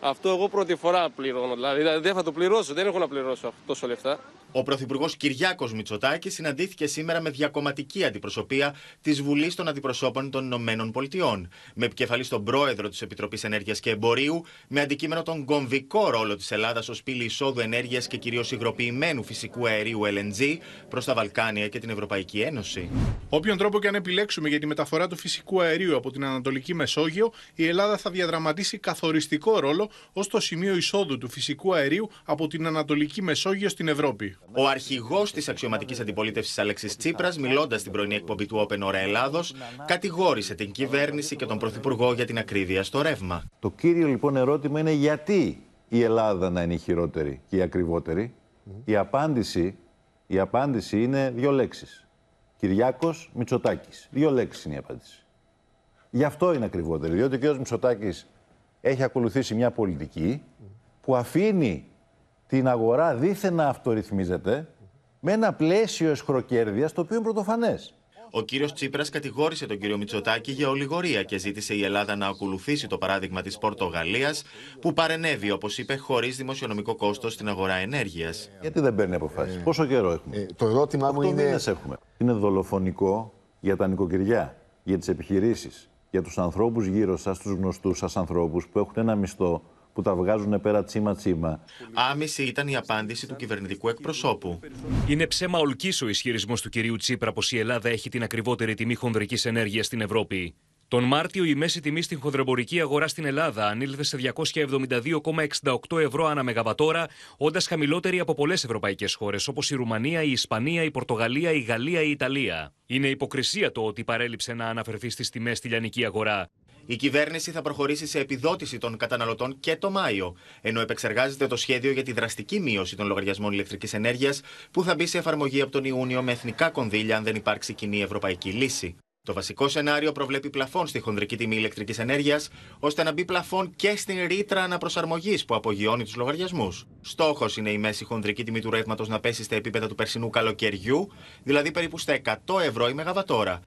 Αυτό εγώ πρώτη φορά πληρώνω. Δηλαδή δεν θα το πληρώσω, δεν έχω να πληρώσω τόσο λεφτά. Ο Πρωθυπουργός Κυριάκος Μητσοτάκης συναντήθηκε σήμερα με διακομματική αντιπροσωπεία της Βουλής των Αντιπροσώπων των Ηνωμένων Πολιτειών. Με επικεφαλή τον πρόεδρο της Επιτροπής Ενέργειας και Εμπορίου, με αντικείμενο τον κομβικό ρόλο της Ελλάδας ως πύλη εισόδου ενέργειας και κυρίως υγροποιημένου φυσικού αερίου LNG προς τα Βαλκάνια και την Ευρωπαϊκή Ένωση. Όποιον τρόπο και αν επιλέξουμε για τη μεταφορά του φυσικού αερίου από την Ανατολική Μεσόγειο, η Ελλάδα θα διαδραματίσει καθοριστικό ρόλο ως το σημείο εισόδου του φυσικού αερίου από την Ανατολική Μεσόγειο στην Ευρώπη. Ο αρχηγός της αξιωματικής αντιπολίτευσης Αλέξης Τσίπρας, μιλώντας στην πρωινή εκπομπή του Open Ώρα Ελλάδος, κατηγόρησε την κυβέρνηση και τον Πρωθυπουργό για την ακρίβεια στο ρεύμα. Το κύριο λοιπόν ερώτημα είναι γιατί η Ελλάδα να είναι η χειρότερη και η ακριβότερη. Η, απάντηση, η απάντηση είναι δύο λέξεις. Κυριάκος Μητσοτάκης. Δύο λέξεις είναι η απάντηση. Γι' αυτό είναι ακριβότερη. Διότι ο κ. Μητσοτάκης έχει ακολουθήσει μια πολιτική που αφήνει την αγορά δίθεν να αυτορυθμίζεται με ένα πλαίσιο εσχροκέρδειας το οποίο είναι πρωτοφανές. Ο κύριος Τσίπρας κατηγόρησε τον κύριο Μητσοτάκη για ολιγορία και ζήτησε η Ελλάδα να ακολουθήσει το παράδειγμα της Πορτογαλίας, που παρενέβη, όπως είπε, χωρίς δημοσιονομικό κόστος στην αγορά ενέργειας. Γιατί δεν παίρνει αποφάσεις; Πόσο καιρό έχουμε; το ερώτημά μου είναι. μήνες έχουμε. Είναι δολοφονικό για τα νοικοκυριά, για τις επιχειρήσεις, για τους ανθρώπους γύρω σας, τους γνωστούς σας ανθρώπους που έχουν ένα μισθό που τα βγάζουν πέρα τσίμα-τσίμα. Άμεση ήταν η απάντηση του κυβερνητικού εκπροσώπου. Είναι ψέμα ολκής ο ισχυρισμός του κυρίου Τσίπρα πως η Ελλάδα έχει την ακριβότερη τιμή χονδρικής ενέργειας στην Ευρώπη. Τον Μάρτιο η μέση τιμή στην χονδρεμπορική αγορά στην Ελλάδα ανήλθε σε 272,68 ευρώ ανά μεγαβατόρα, όντας χαμηλότερη από πολλές ευρωπαϊκές χώρες όπως η Ρουμανία, η Ισπανία, η Πορτογαλία, η Γαλλία, η Ιταλία. Είναι υποκρισία το ότι παρέλειψε να αναφερθεί στις τιμές στη λιανική αγορά. Η κυβέρνηση θα προχωρήσει σε επιδότηση των καταναλωτών και το Μάιο, ενώ επεξεργάζεται το σχέδιο για τη δραστική μείωση των λογαριασμών ηλεκτρικής ενέργειας που θα μπει σε εφαρμογή από τον Ιούνιο με εθνικά κονδύλια αν δεν υπάρξει κοινή ευρωπαϊκή λύση. Το βασικό σενάριο προβλέπει πλαφόν στη χονδρική τιμή ηλεκτρικής ενέργειας, ώστε να μπει πλαφόν και στην ρήτρα αναπροσαρμογής που απογειώνει τους λογαριασμούς. Στόχος είναι η μέση χονδρική τιμή του ρεύματος να πέσει στα επίπεδα του περσινού καλοκαιριού, δηλαδή περίπου στα 100 ευρώ η μεγαβατόρα.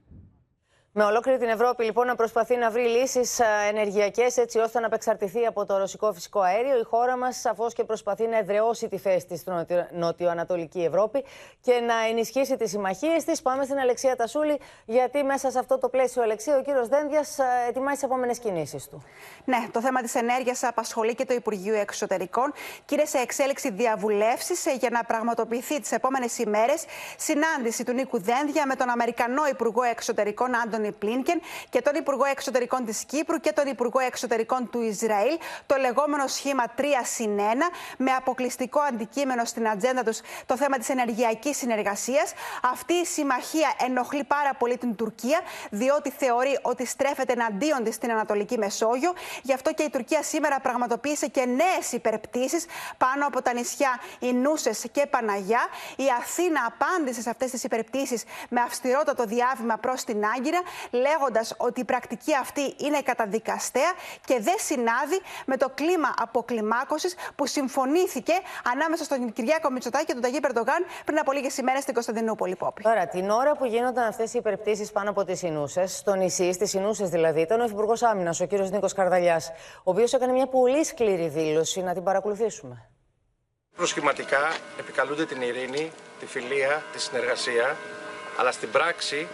Με ολόκληρη την Ευρώπη, λοιπόν, να προσπαθεί να βρει λύσεις ενεργειακές έτσι ώστε να απεξαρτηθεί από το ρωσικό φυσικό αέριο. Η χώρα μας σαφώς και προσπαθεί να εδραιώσει τη θέση της στην νοτιοανατολική Ευρώπη και να ενισχύσει τις συμμαχίες της. Πάμε στην Αλεξία Τασούλη, γιατί μέσα σε αυτό το πλαίσιο, Αλεξία, ο κύριος Δένδιας ετοιμάζει τις επόμενες κινήσεις του. Ναι, το θέμα της ενέργειας απασχολεί και το Υπουργείο Εξωτερικών και είναι σε εξέλιξη διαβουλεύσεις ε, για να πραγματοποιηθεί τις επόμενες ημέρες συνάντηση του Νίκου Δένδια με τον Αμερικανό Υπουργό Εξωτερικών Άντων Πλίνκεν και τον Υπουργό Εξωτερικών της Κύπρου και τον Υπουργό Εξωτερικών του Ισραήλ, το λεγόμενο σχήμα 3 συν 1, με αποκλειστικό αντικείμενο στην ατζέντα τους το θέμα της ενεργειακής συνεργασίας. Αυτή η συμμαχία ενοχλεί πάρα πολύ την Τουρκία, διότι θεωρεί ότι στρέφεται εναντίον της στην Ανατολική Μεσόγειο. Γι' αυτό και η Τουρκία σήμερα πραγματοποίησε και νέες υπερπτήσεις πάνω από τα νησιά Ινούσες και Παναγιά. Η Αθήνα απάντησε σε αυτές τις υπερπτήσεις με αυστηρότατο διάβημα προς την Άγκυρα λέγοντας ότι η πρακτική αυτή είναι καταδικαστέα και δεν συνάδει με το κλίμα αποκλιμάκωσης που συμφωνήθηκε ανάμεσα στον Κυριάκο Μητσοτάκη και τον Ταγί Περντογάν πριν από λίγες ημέρες στην Κωνσταντινούπολη. Πόπη. Τώρα, την ώρα που γίνονταν αυτές οι υπερπτήσεις πάνω από τις Ινούσες, στο νησί, στις Ινούσες δηλαδή, ήταν ο Υπουργό Άμυνας, ο κ. Νίκος Καρδαλιάς, ο οποίος έκανε μια πολύ σκληρή δήλωση. Να την παρακολουθήσουμε. Προσχηματικά επικαλούνται την ειρήνη, τη φιλία, τη συνεργασία, αλλά στην πράξη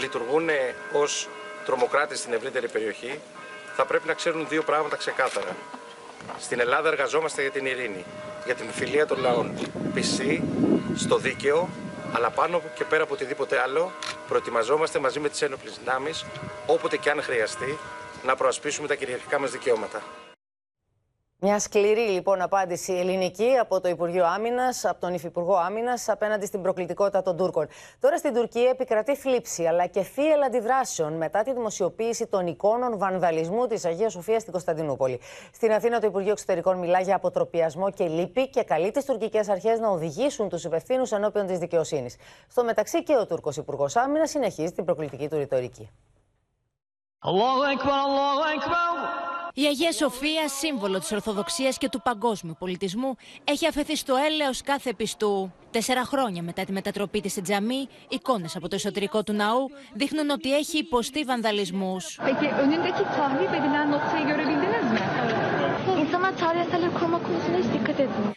λειτουργούν ως τρομοκράτες στην ευρύτερη περιοχή, θα πρέπει να ξέρουν δύο πράγματα ξεκάθαρα. Στην Ελλάδα εργαζόμαστε για την ειρήνη, για την φιλία των λαών. Πιστοί στο δίκαιο, αλλά πάνω και πέρα από οτιδήποτε άλλο, προετοιμαζόμαστε μαζί με τις ένοπλες δυνάμεις, όποτε και αν χρειαστεί, να προασπίσουμε τα κυριαρχικά μας δικαιώματα. Μια σκληρή λοιπόν απάντηση ελληνική από το Υπουργείο Άμυνας, από τον Υφυπουργό Άμυνας, απέναντι στην προκλητικότητα των Τούρκων. Τώρα στην Τουρκία επικρατεί θλίψη αλλά και θύελα αντιδράσεων μετά τη δημοσιοποίηση των εικόνων βανδαλισμού της Αγίας Σοφίας στην Κωνσταντινούπολη. Στην Αθήνα, το Υπουργείο Εξωτερικών μιλά για αποτροπιασμό και λύπη και καλεί τις τουρκικές αρχές να οδηγήσουν τους υπευθύνους ενώπιον της δικαιοσύνης. Στο μεταξύ και ο Τούρκος Υπουργός Άμυνας συνεχίζει την προκλητική του ρητορική. Η Αγία Σοφία, σύμβολο της Ορθοδοξίας και του παγκόσμιου πολιτισμού, έχει αφαιθεί στο έλεος κάθε πιστού. Τέσσερα χρόνια μετά τη μετατροπή της σε τζαμί, εικόνες από το εσωτερικό του ναού δείχνουν ότι έχει υποστεί βανδαλισμούς.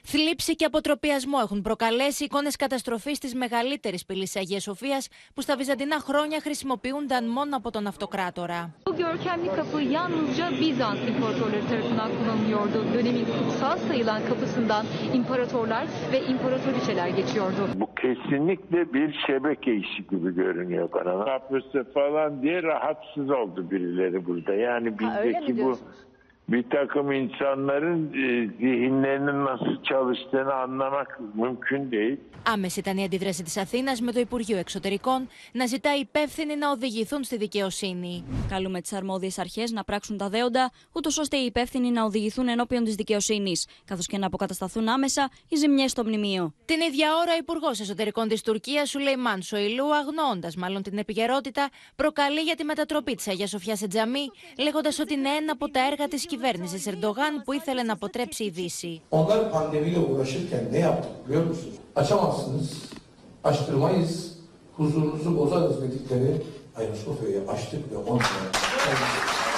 Θλίψη και αποτροπιασμό έχουν προκαλέσει εικόνες καταστροφής της μεγαλύτερης πύλης Αγίας Σοφίας που στα βυζαντινά χρόνια χρησιμοποιούνταν μόνο από τον αυτοκράτορα. Bu kesinlikle bir şebeke işi gibi görünüyor bana. Kapısı falan diye rahatsız oldu birileri burada. Yani bizdeki bu bir takım insanların e, zihinlerinin nasıl çalıştığını anlamak mümkün değil. Άμεση ήταν η αντίδραση της Αθήνας με το Υπουργείο Εξωτερικών να ζητά υπεύθυνοι να οδηγηθούν στη δικαιοσύνη. Καλούμε τις αρμόδιες αρχές να πράξουν τα δέοντα, ούτως ώστε οι υπεύθυνοι να οδηγηθούν ενώπιον της δικαιοσύνης, καθώς και να αποκατασταθούν άμεσα οι ζημιές στο μνημείο. Την ίδια ώρα, ο Υπουργός Εσωτερικών της Τουρκίας, Σουλεϊμάν Σοηλού, αγνοώντα μάλλον την επικαιρότητα, προκαλεί για τη μετατροπή της Αγία Σοφιά σε τζαμί, λέγοντας ότι είναι ένα από τα έργα της κυβέρνηση Ερντογάν που ήθελε να αποτρέψει η Δύση. Onlar pandemiyle uğraşırken ne yaptık biliyor musunuz? Açamazsınız, açtırmayız, huzurunuzu bozarız dedikleri Ayasofya'yı açtık ve 10 sene.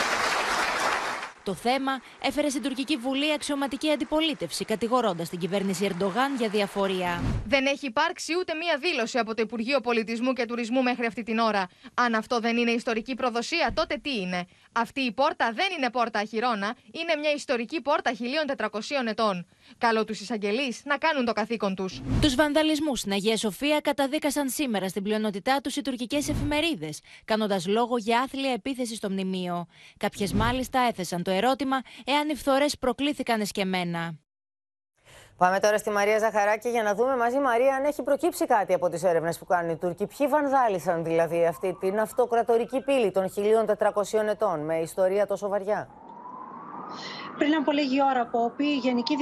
Το θέμα έφερε στην τουρκική βουλή αξιωματική αντιπολίτευση, κατηγορώντας την κυβέρνηση Ερντογάν για διαφορία. Δεν έχει υπάρξει ούτε μία δήλωση από το Υπουργείο Πολιτισμού και Τουρισμού μέχρι αυτή την ώρα. Αν αυτό δεν είναι ιστορική προδοσία, τότε τι είναι; Αυτή η πόρτα δεν είναι πόρτα αχυρώνα, είναι μια ιστορική πόρτα 1400 ετών. Καλό τους εισαγγελείς να κάνουν το καθήκον τους. Τους βανδαλισμούς στην Αγία Σοφία καταδίκασαν σήμερα στην πλειονότητά τους οι τουρκικές εφημερίδες, κάνοντας λόγο για άθλια επίθεση στο μνημείο. Κάποιες μάλιστα έθεσαν το ερώτημα εάν οι φθορές προκλήθηκαν εσκεμμένα. Πάμε τώρα στη Μαρία Ζαχαράκη για να δούμε μαζί, Μαρία, αν έχει προκύψει κάτι από τις έρευνες που κάνουν οι Τούρκοι. Ποιοι βανδάλισαν δηλαδή αυτή την αυτοκρατορική πύλη των 1400 ετών με ιστορία τόσο βαριά; Πριν από λίγη ώρα, Πόπη, η Γενική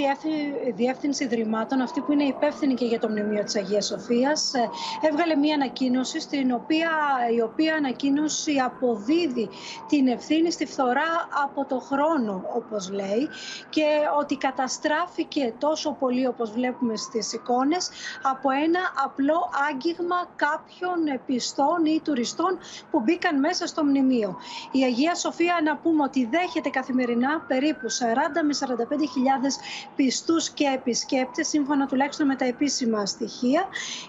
Διεύθυνση Ιδρυμάτων, αυτή που είναι υπεύθυνη και για το Μνημείο της Αγίας Σοφίας, ε, έβγαλε μία ανακοίνωση, στην οποία, η οποία ανακοίνωση αποδίδει την ευθύνη στη φθορά από το χρόνο, όπως λέει, και ότι καταστράφηκε τόσο πολύ, όπως βλέπουμε στις εικόνες, από ένα απλό άγγιγμα κάποιων πιστών ή τουριστών που μπήκαν μέσα στο μνημείο. Η Αγία Σοφία, να πούμε ότι δέχεται καθημερινά περίπου 40 με 45 πιστούς και επισκέπτες σύμφωνα τουλάχιστον με τα επίσημα στοιχεία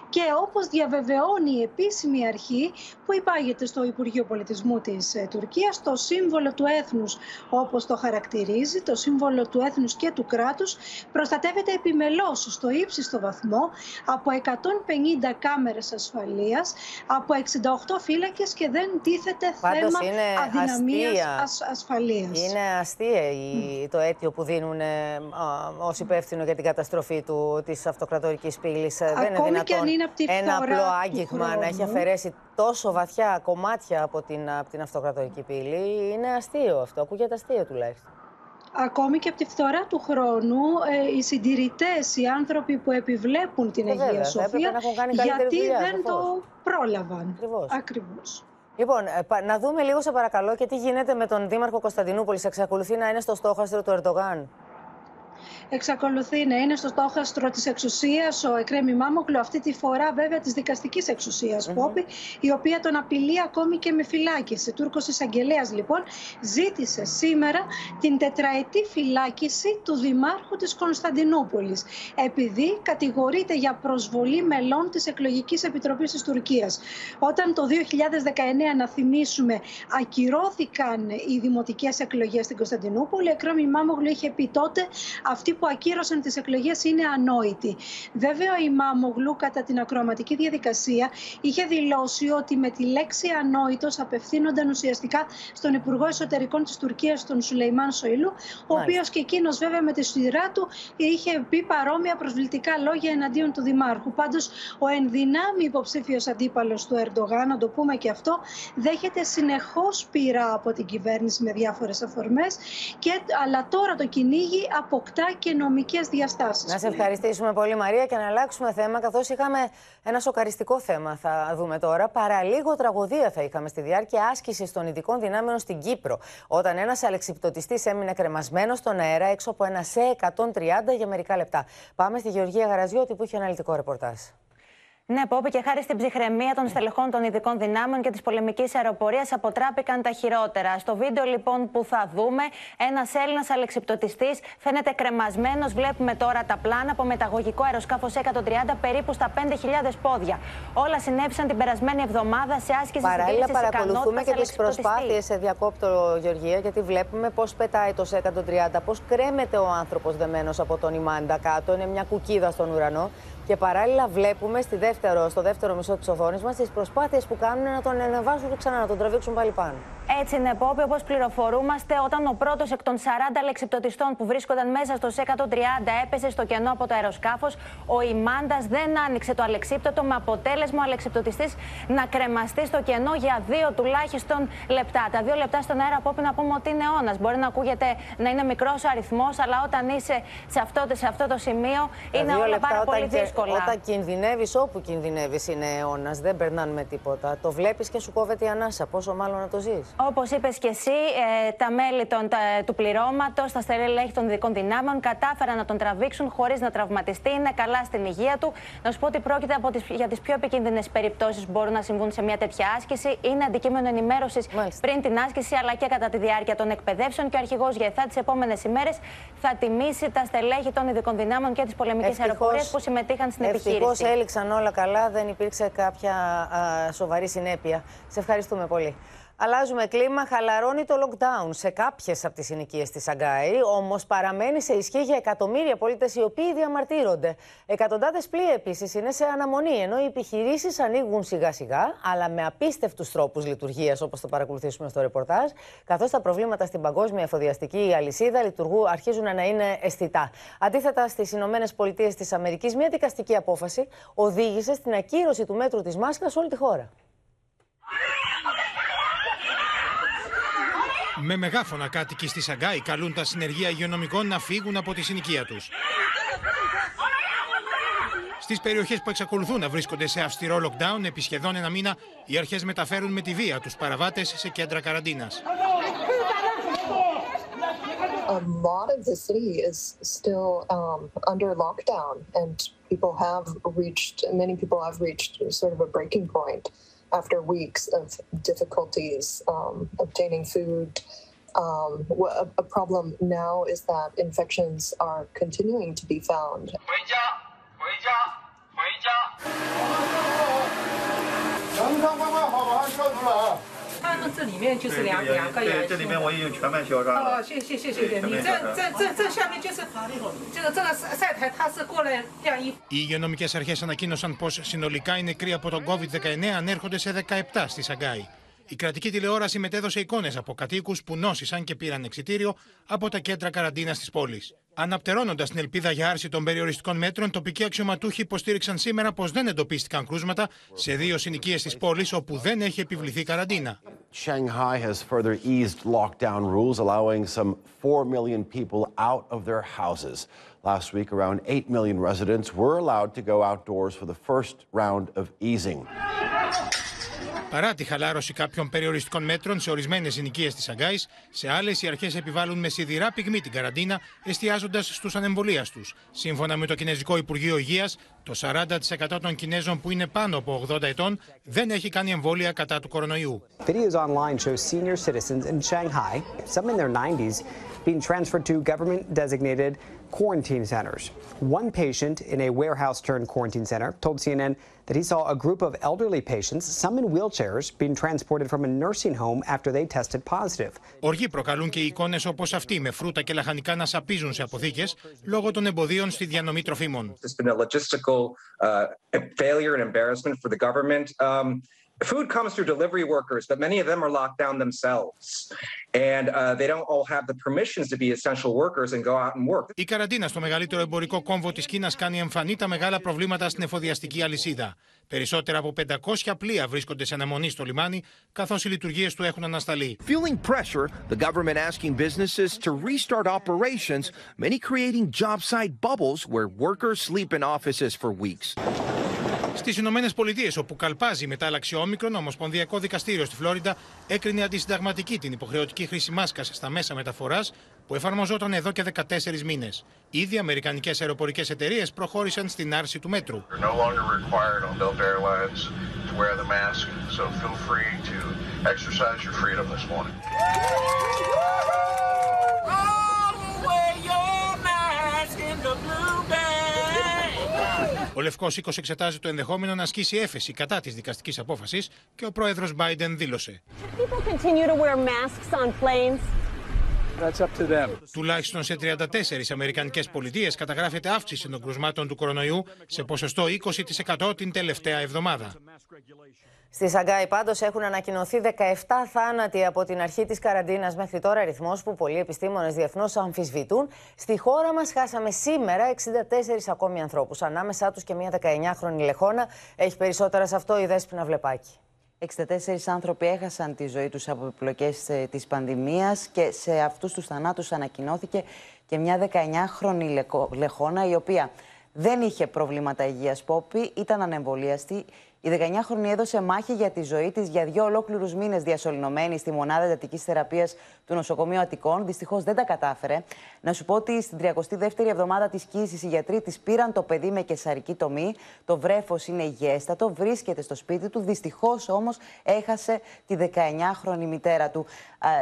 και όπως διαβεβαιώνει η επίσημη αρχή που υπάγεται στο Υπουργείο Πολιτισμού της ε, Τουρκίας το σύμβολο του έθνους όπως το χαρακτηρίζει, το σύμβολο του έθνους και του κράτους προστατεύεται επιμελώς στο ύψιστο βαθμό από 150 κάμερες ασφαλείας, από 68 φύλακες και δεν τίθεται θέμα αδυναμίας ασφαλείας. Είναι αστεία η, το αίτιο που δίνουν ε, ως υπεύθυνο για την καταστροφή του, της αυτοκρατορικής πύλης. Ε, δεν είναι δυνατόν ένα απλό άγγιγμα να έχει αφαιρέσει τόσο βαθιά κομμάτια από την, από την αυτοκρατορική πύλη. Είναι αστείο αυτό, ακούγεται αστείο τουλάχιστον. Ακόμη και από τη φθορά του χρόνου, ε, οι συντηρητές, οι άνθρωποι που επιβλέπουν την Αγία βέβαια, Σοφία, γιατί δουλειά, δεν το πρόλαβαν. Ακριβώς. Λοιπόν, ε, να δούμε λίγο σε παρακαλώ και τι γίνεται με τον Δήμαρχο Κωνσταντινούπολης. Εξακολουθεί να είναι στο στόχαστρο του Ερντογάν εξακολουθεί να είναι στο στόχαστρο της εξουσίας ο Εκρέμι Μάμοκλου, αυτή τη φορά βέβαια της δικαστικής εξουσίας, mm Πόπη, η οποία τον απειλεί ακόμη και με φυλάκιση. Τούρκος εισαγγελέας λοιπόν ζήτησε σήμερα την τετραετή φυλάκιση του Δημάρχου της Κωνσταντινούπολης, επειδή κατηγορείται για προσβολή μελών της Εκλογικής Επιτροπής της Τουρκίας. Όταν το 2019, να θυμίσουμε, ακυρώθηκαν οι δημοτικές εκλογές στην Κωνσταντινούπολη, ο Εκρέμι Μάμοκλου είχε πει τότε αυτοί που ακύρωσαν τις εκλογές είναι ανόητοι. Βέβαια, η Μάμογλου κατά την ακροαματική διαδικασία είχε δηλώσει ότι με τη λέξη ανόητος απευθύνονταν ουσιαστικά στον Υπουργό Εσωτερικών της Τουρκίας, τον Σουλεϊμάν Σοηλού, ο οποίος και εκείνος βέβαια με τη σειρά του είχε πει παρόμοια προσβλητικά λόγια εναντίον του Δημάρχου. Πάντως, ο ενδυνάμει υποψήφιος αντίπαλος του Ερντογάν, να το πούμε και αυτό, δέχεται συνεχώς πειρά από την κυβέρνηση με διάφορες αφορμές, αλλά τώρα το κυνήγι αποκτά και νομικές διαστάσεις. Να σε ευχαριστήσουμε πολύ, Μαρία, και να αλλάξουμε θέμα, καθώς είχαμε ένα σοκαριστικό θέμα, θα δούμε τώρα. Παραλίγο τραγωδία θα είχαμε στη διάρκεια άσκησης των ειδικών δυνάμεων στην Κύπρο, όταν ένας αλεξιπτωτιστή έμεινε κρεμασμένος στον αέρα έξω από ένα σε 130 για μερικά λεπτά. Πάμε στη Γεωργία Γαραζιώτη που έχει αναλυτικό ρεπορτάζ. Ναι, Πόπη, και χάρη στην ψυχραιμία των στελεχών των ειδικών δυνάμεων και της πολεμικής αεροπορίας αποτράπηκαν τα χειρότερα. Στο βίντεο λοιπόν που θα δούμε, ένας Έλληνας αλεξιπτωτιστής φαίνεται κρεμασμένος. Βλέπουμε τώρα τα πλάνα από μεταγωγικό αεροσκάφος 130 περίπου στα 5.000 πόδια. Όλα συνέβησαν την περασμένη εβδομάδα σε άσκηση Παράλληλα, παρακολουθούμε και τις προσπάθειες σε διακόπτω, Γεωργία, γιατί βλέπουμε πώς πετάει το 130, πώς κρέμεται ο άνθρωπος δεμένος από τον Ιμάντα κάτω. Είναι μια κουκίδα στον ουρανό Και παράλληλα βλέπουμε στη δεύτερο, στο δεύτερο μισό της οθόνης μας τις προσπάθειες που κάνουν να τον ανεβάσουν και ξανά να τον τραβήξουν πάλι πάνω. Έτσι είναι, Πόπη, όπως πληροφορούμαστε, όταν ο πρώτος εκ των 40 αλεξιπτωτιστών που βρίσκονταν μέσα στο ΣΕΚΑΤΟ 30 έπεσε στο κενό από το αεροσκάφος, ο Ιμάντας δεν άνοιξε το αλεξίπτωτο με αποτέλεσμα ο αλεξιπτωτιστής να κρεμαστεί στο κενό για δύο τουλάχιστον λεπτά. Τα δύο λεπτά στον αέρα, Πόπη, να πούμε ότι είναι αιώνας. Μπορεί να ακούγεται να είναι μικρός αριθμός, αλλά όταν είσαι σε αυτό, σε αυτό το σημείο είναι όλα πάρα πολύ δύσκολα. Όταν κινδυνεύεις, όπου κινδυνεύεις, είναι αιώνας. Δεν περνάνε με τίποτα. Το βλέπεις και σου κόβεται η ανάσα. Πόσο μάλλον να το ζεις. Όπως είπες και εσύ, ε, τα μέλη των, τα, του πληρώματος, τα στελέχη των δικών δυνάμεων, κατάφεραν να τον τραβήξουν χωρίς να τραυματιστεί. Είναι καλά στην υγεία του. Να σου πω ότι πρόκειται από τις, για τις πιο επικίνδυνες περιπτώσεις που μπορούν να συμβούν σε μια τέτοια άσκηση. Είναι αντικείμενο ενημέρωσης πριν την άσκηση αλλά και κατά τη διάρκεια των εκπαιδεύσεων. Και ο αρχηγός ΓΕΘΑ τις επόμενες ημέρες θα τιμήσει τα στελέχη των ειδικών δυνάμεων και τις πολεμικές αεροπορίες που συμμετείχαν στην επιχείρηση. Ευτυχώς έληξαν όλα καλά, δεν υπήρξε κάποια α, σοβαρή συνέπεια. Σε ευχαριστούμε πολύ. Αλλάζουμε κλίμα. Χαλαρώνει το lockdown σε κάποιες από τις συνοικίες της Σαγκάη, όμως παραμένει σε ισχύ για εκατομμύρια πολίτες οι οποίοι διαμαρτύρονται. Εκατοντάδες πλοία επίσης είναι σε αναμονή, ενώ οι επιχειρήσεις ανοίγουν σιγά-σιγά, αλλά με απίστευτους τρόπους λειτουργίας, όπως θα παρακολουθήσουμε στο ρεπορτάζ, καθώς τα προβλήματα στην παγκόσμια εφοδιαστική αλυσίδα λειτουργού αρχίζουν να είναι αισθητά. Αντίθετα, στις Ηνωμένες Πολιτείες της Αμερικής, μια δικαστική απόφαση οδήγησε στην ακύρωση του μέτρου της μάσκας σε όλη τη χώρα. Με μεγάφωνα κάτοικοι στη Σαγκάη καλούν τα συνεργεία υγειονομικών να φύγουν από τη συνοικία τους. Στις περιοχές που εξακολουθούν να βρίσκονται σε αυστηρό lockdown επί σχεδόν ένα μήνα, οι αρχές μεταφέρουν με τη βία τους παραβάτες σε κέντρα καραντίνας. A lot of the city is still um, under lockdown, and people have reached, many people have reached sort of a breaking point. After weeks of difficulties um, obtaining food. Um, a, a problem now is that infections are continuing to be found. 他们这里面就是两两个人。这里面我已经全面消杀了。哦，谢谢谢谢谢谢。你这这这这下面就是这个这个晒晒台，他是过来晾衣服。 Οι υγειονομικέ αρχέ ανακοίνωσαν πω συνολικά οι νεκροί από τον COVID-19 ανέρχονται σε 17 στη Σαγκάη. Η κρατική τηλεόραση μετέδωσε εικόνες από κατοίκους που νόσησαν και πήραν εξιτήριο από τα κέντρα καραντίνας της πόλης. Αναπτερώνοντας την ελπίδα για άρση των περιοριστικών μέτρων, τοπικοί αξιωματούχοι υποστήριξαν σήμερα πως δεν εντοπίστηκαν κρούσματα σε δύο συνοικίες της πόλης όπου δεν έχει επιβληθεί καραντίνα. Shanghai has further eased lockdown rules, allowing some 4 million people out of their houses. Last week, around 8 million residents were allowed to go outdoors for the first round of easing. Παρά τη χαλάρωση κάποιων περιοριστικών μέτρων σε ορισμένες συνοικίες της Αγκάης, σε άλλες οι αρχές επιβάλλουν με σιδηρά πυγμή την καραντίνα, εστιάζοντας στους ανεμβολίαστου. Σύμφωνα με το Κινέζικο Υπουργείο Υγείας, το 40% των Κινέζων που είναι πάνω από 80 ετών δεν έχει κάνει εμβόλια κατά του κορονοϊού. Videos online show senior citizens in Shanghai, some in their 90s, being transferred to government designated quarantine centers. One patient in a warehouse turned quarantine center told CNN that he saw a group of elderly patients, some in wheelchairs, being transported from a nursing home after they tested positive. Οργή προκαλούν και οι εικόνε όπω αυτή, με φρούτα και λαχανικά να σαπίζουν σε αποθήκε λόγω των εμποδίων στη διανομή τροφίμων. There's been a logistical uh, failure and embarrassment for the government. Um, Food comes through delivery workers, but many of them are locked down themselves. And uh, they don't all have the permissions to be essential workers and go out and work. Η καραντίνα στο μεγαλύτερο εμπορικό κόμβο τη Κίνα κάνει εμφανή τα μεγάλα προβλήματα στην εφοδιαστική αλυσίδα. Περισσότερα από 500 πλοία βρίσκονται σε αναμονή στο λιμάνι, καθώ οι λειτουργίε του έχουν ανασταλεί. Feeling pressure, the government asking businesses to restart operations, many creating job site bubbles where workers sleep in offices for weeks. Στις Ηνωμένες Πολιτείες, όπου καλπάζει η μετάλλαξη όμικρον, ο Ομοσπονδιακό Δικαστήριο στη Φλόριντα έκρινε αντισυνταγματική την υποχρεωτική χρήση μάσκας στα μέσα μεταφοράς που εφαρμοζόταν εδώ και 14 μήνες. Ήδη αμερικανικές αεροπορικές εταιρείες προχώρησαν στην άρση του μέτρου. Ο Λευκός Οίκος εξετάζει το ενδεχόμενο να ασκήσει έφεση κατά της δικαστικής απόφασης και ο πρόεδρος Biden δήλωσε. That's up to them. Τουλάχιστον σε 34 Αμερικανικές πολιτείες καταγράφεται αύξηση των κρουσμάτων του κορονοϊού σε ποσοστό 20% την τελευταία εβδομάδα. Στη Σαγκάη πάντως έχουν ανακοινωθεί 17 θάνατοι από την αρχή της καραντίνας μέχρι τώρα, αριθμός που πολλοί επιστήμονες διεθνώς αμφισβητούν. Στη χώρα μας χάσαμε σήμερα 64 ακόμη ανθρώπους, ανάμεσά τους και μια 19χρονη λεχόνα. Έχει περισσότερα σε αυτό η Δέσποινα Βλεπάκη. 64 άνθρωποι έχασαν τη ζωή τους από επιπλοκές ε, της πανδημίας και σε αυτούς τους θανάτους ανακοινώθηκε και μια 19χρονη λεχόνα η οποία δεν είχε προβλήματα υγείας πόπη, ήταν ανεμβολίαστη, η 19χρονη έδωσε μάχη για τη ζωή της για δύο ολόκληρους μήνες διασωληνωμένη στη μονάδα εντατικής θεραπείας του νοσοκομείου Αττικών. Δυστυχώς δεν τα κατάφερε. Να σου πω ότι στην 32η εβδομάδα της κοίησης οι γιατροί της πήραν το παιδί με κεσαρική τομή. Το βρέφος είναι υγιέστατο, βρίσκεται στο σπίτι του. Δυστυχώς όμως έχασε τη 19χρονη μητέρα του.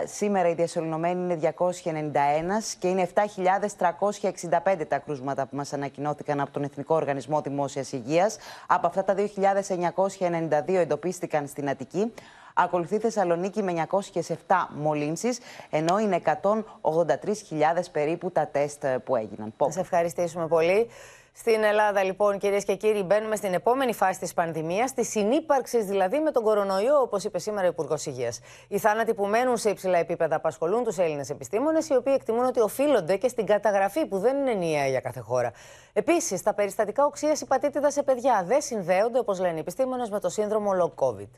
σήμερα η διασωληνωμένη είναι 291 και είναι 7.365 τα κρούσματα που μας ανακοινώθηκαν από τον Εθνικό Οργανισμό Δημόσιας Υγείας. Από αυτά τα 2.992 εντοπίστηκαν στην Αττική. Ακολουθεί Θεσσαλονίκη με 907 μολύνσεις, ενώ είναι 183.000 περίπου τα τεστ που έγιναν. Σε ευχαριστήσουμε πολύ. Στην Ελλάδα, λοιπόν, κυρίες και κύριοι, μπαίνουμε στην επόμενη φάση της πανδημίας, της συνύπαρξης δηλαδή με τον κορονοϊό, όπως είπε σήμερα ο Υπουργός Υγείας. Οι θάνατοι που μένουν σε υψηλά επίπεδα απασχολούν τους Έλληνες επιστήμονες, οι οποίοι εκτιμούν ότι οφείλονται και στην καταγραφή που δεν είναι ενιαία για κάθε χώρα. Επίσης, τα περιστατικά οξίας υπατήτηδα σε παιδιά δεν συνδέονται, όπως λένε οι επιστήμονες, με το σύνδρομο Long COVID.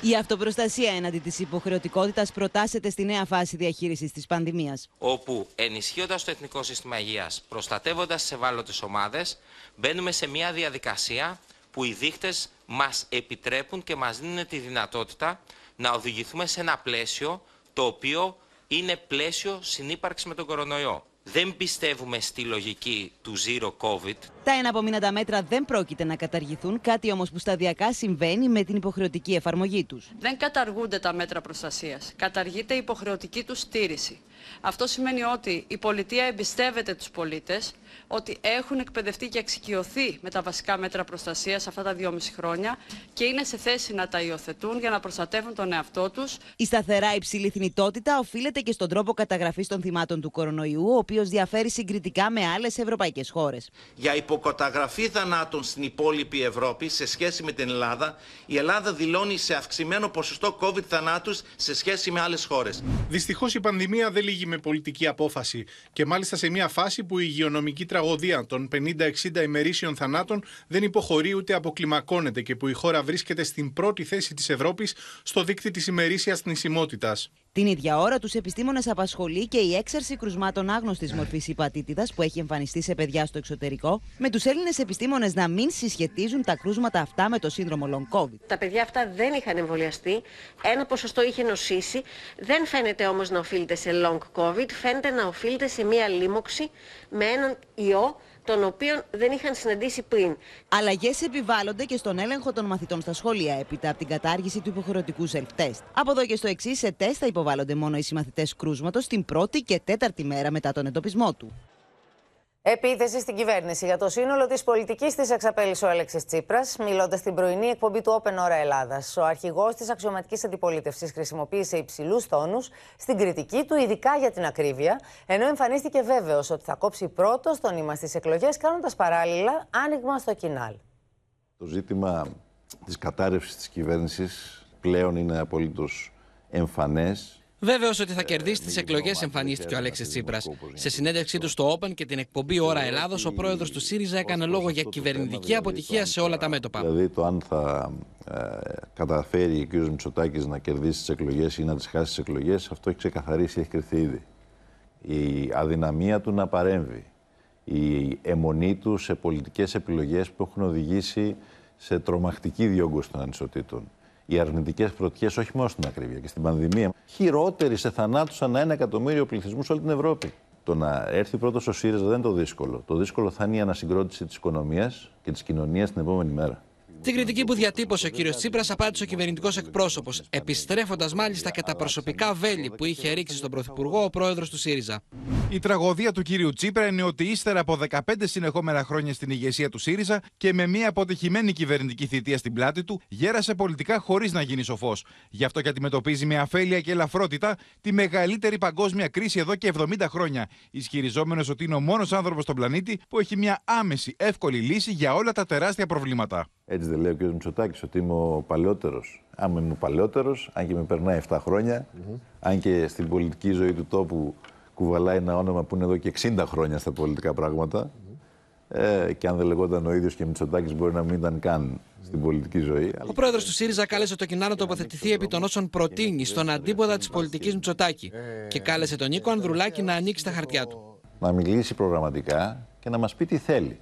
Η αυτοπροστασία έναντι της υποχρεωτικότητας προτάσσεται στη νέα φάση διαχείρισης της πανδημίας. Όπου ενισχύοντας το Εθνικό Σύστημα Υγείας, προστατεύοντας τις ευάλωτες ομάδες, μπαίνουμε σε μια διαδικασία που οι δείχτε μας επιτρέπουν και μας δίνουν τη δυνατότητα να οδηγηθούμε σε ένα πλαίσιο το οποίο είναι πλαίσιο συνύπαρξης με τον κορονοϊό. Δεν πιστεύουμε στη λογική του zero COVID. Τα εναπομείναντα μέτρα δεν πρόκειται να καταργηθούν, κάτι όμως που σταδιακά συμβαίνει με την υποχρεωτική εφαρμογή τους. Δεν καταργούνται τα μέτρα προστασίας. Καταργείται η υποχρεωτική τους στήριξη. Αυτό σημαίνει ότι η πολιτεία εμπιστεύεται τους πολίτες, ότι έχουν εκπαιδευτεί και εξοικειωθεί με τα βασικά μέτρα προστασίας αυτά τα δυόμιση χρόνια και είναι σε θέση να τα υιοθετούν για να προστατεύουν τον εαυτό τους. Η σταθερά υψηλή θνητότητα οφείλεται και στον τρόπο καταγραφής των θυμάτων του κορονοϊού, ο οποίος διαφέρει συγκριτικά με άλλες ευρωπαϊκές χώρες. Για υποκαταγραφή θανάτων στην υπόλοιπη Ευρώπη σε σχέση με την Ελλάδα, η Ελλάδα δηλώνει σε αυξημένο ποσοστό COVID θανάτους σε σχέση με άλλες χώρες. Δυστυχώς η πανδημία δεν λύγει με πολιτική απόφαση και μάλιστα σε μια φάση που η υγειονομική τραγωδία των 50-60 ημερήσιων θανάτων δεν υποχωρεί ούτε αποκλιμακώνεται και που η χώρα βρίσκεται στην πρώτη θέση της Ευρώπης στο δίκτυο της ημερήσιας θνησιμότητας. Την ίδια ώρα, τους επιστήμονες απασχολεί και η έξαρση κρουσμάτων άγνωστης μορφής υπατήτηδας που έχει εμφανιστεί σε παιδιά στο εξωτερικό, με τους Έλληνες επιστήμονες να μην συσχετίζουν τα κρούσματα αυτά με το σύνδρομο Long COVID. Τα παιδιά αυτά δεν είχαν εμβολιαστεί, ένα ποσοστό είχε νοσήσει, δεν φαίνεται όμως να οφείλεται σε Long COVID, φαίνεται να οφείλεται σε μία λίμωξη με έναν ιό τον οποίο δεν είχαν συναντήσει πριν. Αλλαγές επιβάλλονται και στον έλεγχο των μαθητών στα σχολεία έπειτα από την κατάργηση του υποχρεωτικού self-test. Από εδώ και στο εξής, σε τεστ θα υποβάλλονται μόνο οι συμμαθητές κρούσματος την πρώτη και τέταρτη μέρα μετά τον εντοπισμό του. Επίθεση στην κυβέρνηση για το σύνολο της πολιτικής της εξαπέλυσε ο Αλέξη Τσίπρας, μιλώντας στην πρωινή εκπομπή του Open Ώρα Ελλάδας. Ο αρχηγός της αξιωματικής αντιπολίτευσης χρησιμοποίησε υψηλούς τόνους στην κριτική του, ειδικά για την ακρίβεια, ενώ εμφανίστηκε βέβαιος ότι θα κόψει πρώτο το νήμα στις εκλογές, κάνοντας παράλληλα άνοιγμα στο κοινάλ. Το ζήτημα της κατάρρευσης της κυβέρνησης πλέον είναι απολύτως εμφανές Βέβαιο ότι θα κερδίσει τις εκλογές, εμφανίστηκε ο Αλέξης Τσίπρας. Σε συνέντευξή του στο Open και την εκπομπή Ώρα Ελλάδος, ο πρόεδρος του ΣΥΡΙΖΑ έκανε λόγο για κυβερνητική αποτυχία σε όλα τα μέτωπα. Δηλαδή, το αν θα ε, καταφέρει ο κ. Μητσοτάκης να κερδίσει τις εκλογές ή να τις χάσει τις εκλογές, αυτό έχει ξεκαθαρίσει, έχει κρυθεί ήδη. Η αδυναμία του να παρέμβει, η αιμονή του σε πολιτικές επιλογές που έχουν οδηγήσει σε τρομακτική διόγκωση των ανισοτήτων οι αρνητικές πρωτιέ όχι μόνο στην ακρίβεια και στην πανδημία. Χειρότεροι σε θανάτους ανά ένα εκατομμύριο πληθυσμού σε όλη την Ευρώπη. Το να έρθει πρώτος ο ΣΥΡΙΖΑ δεν είναι το δύσκολο. Το δύσκολο θα είναι η ανασυγκρότηση της οικονομίας και της κοινωνίας την επόμενη μέρα. Την κριτική που διατύπωσε ο κύριος Τσίπρας απάντησε ο κυβερνητικός εκπρόσωπος, επιστρέφοντας μάλιστα και τα προσωπικά βέλη που είχε ρίξει στον Πρωθυπουργό ο πρόεδρος του ΣΥΡΙΖΑ. Η τραγωδία του κύριου Τσίπρα είναι ότι ύστερα από 15 συνεχόμενα χρόνια στην ηγεσία του ΣΥΡΙΖΑ και με μια αποτυχημένη κυβερνητική θητεία στην πλάτη του, γέρασε πολιτικά χωρίς να γίνει σοφός. Γι' αυτό και αντιμετωπίζει με αφέλεια και ελαφρότητα τη μεγαλύτερη παγκόσμια κρίση εδώ και 70 χρόνια, ισχυριζόμενος ότι είναι ο μόνος άνθρωπος στον πλανήτη που έχει μια άμεση, εύκολη λύση για όλα τα τεράστια προβλήματα. Έτσι δεν λέει ο κ. Μητσοτάκης ότι είμαι ο παλαιότερος. Άμα είμαι ο παλαιότερος, αν και με περνάει 7 χρόνια, αν και στην πολιτική ζωή του τόπου κουβαλάει ένα όνομα που είναι εδώ και 60 χρόνια στα πολιτικά πράγματα. Ε, και αν δεν λεγόταν ο ίδιος και Μητσοτάκης, μπορεί να μην ήταν καν στην πολιτική ζωή. Ο πρόεδρος του ΣΥΡΙΖΑ κάλεσε το κοινά να τοποθετηθεί επί των όσων προτείνει στον αντίποδα της πολιτικής Μητσοτάκη και κάλεσε τον Νίκο Ανδρουλάκη να ανοίξει τα χαρτιά του. Να μιλήσει προγραμματικά και να μας πει τι θέλει.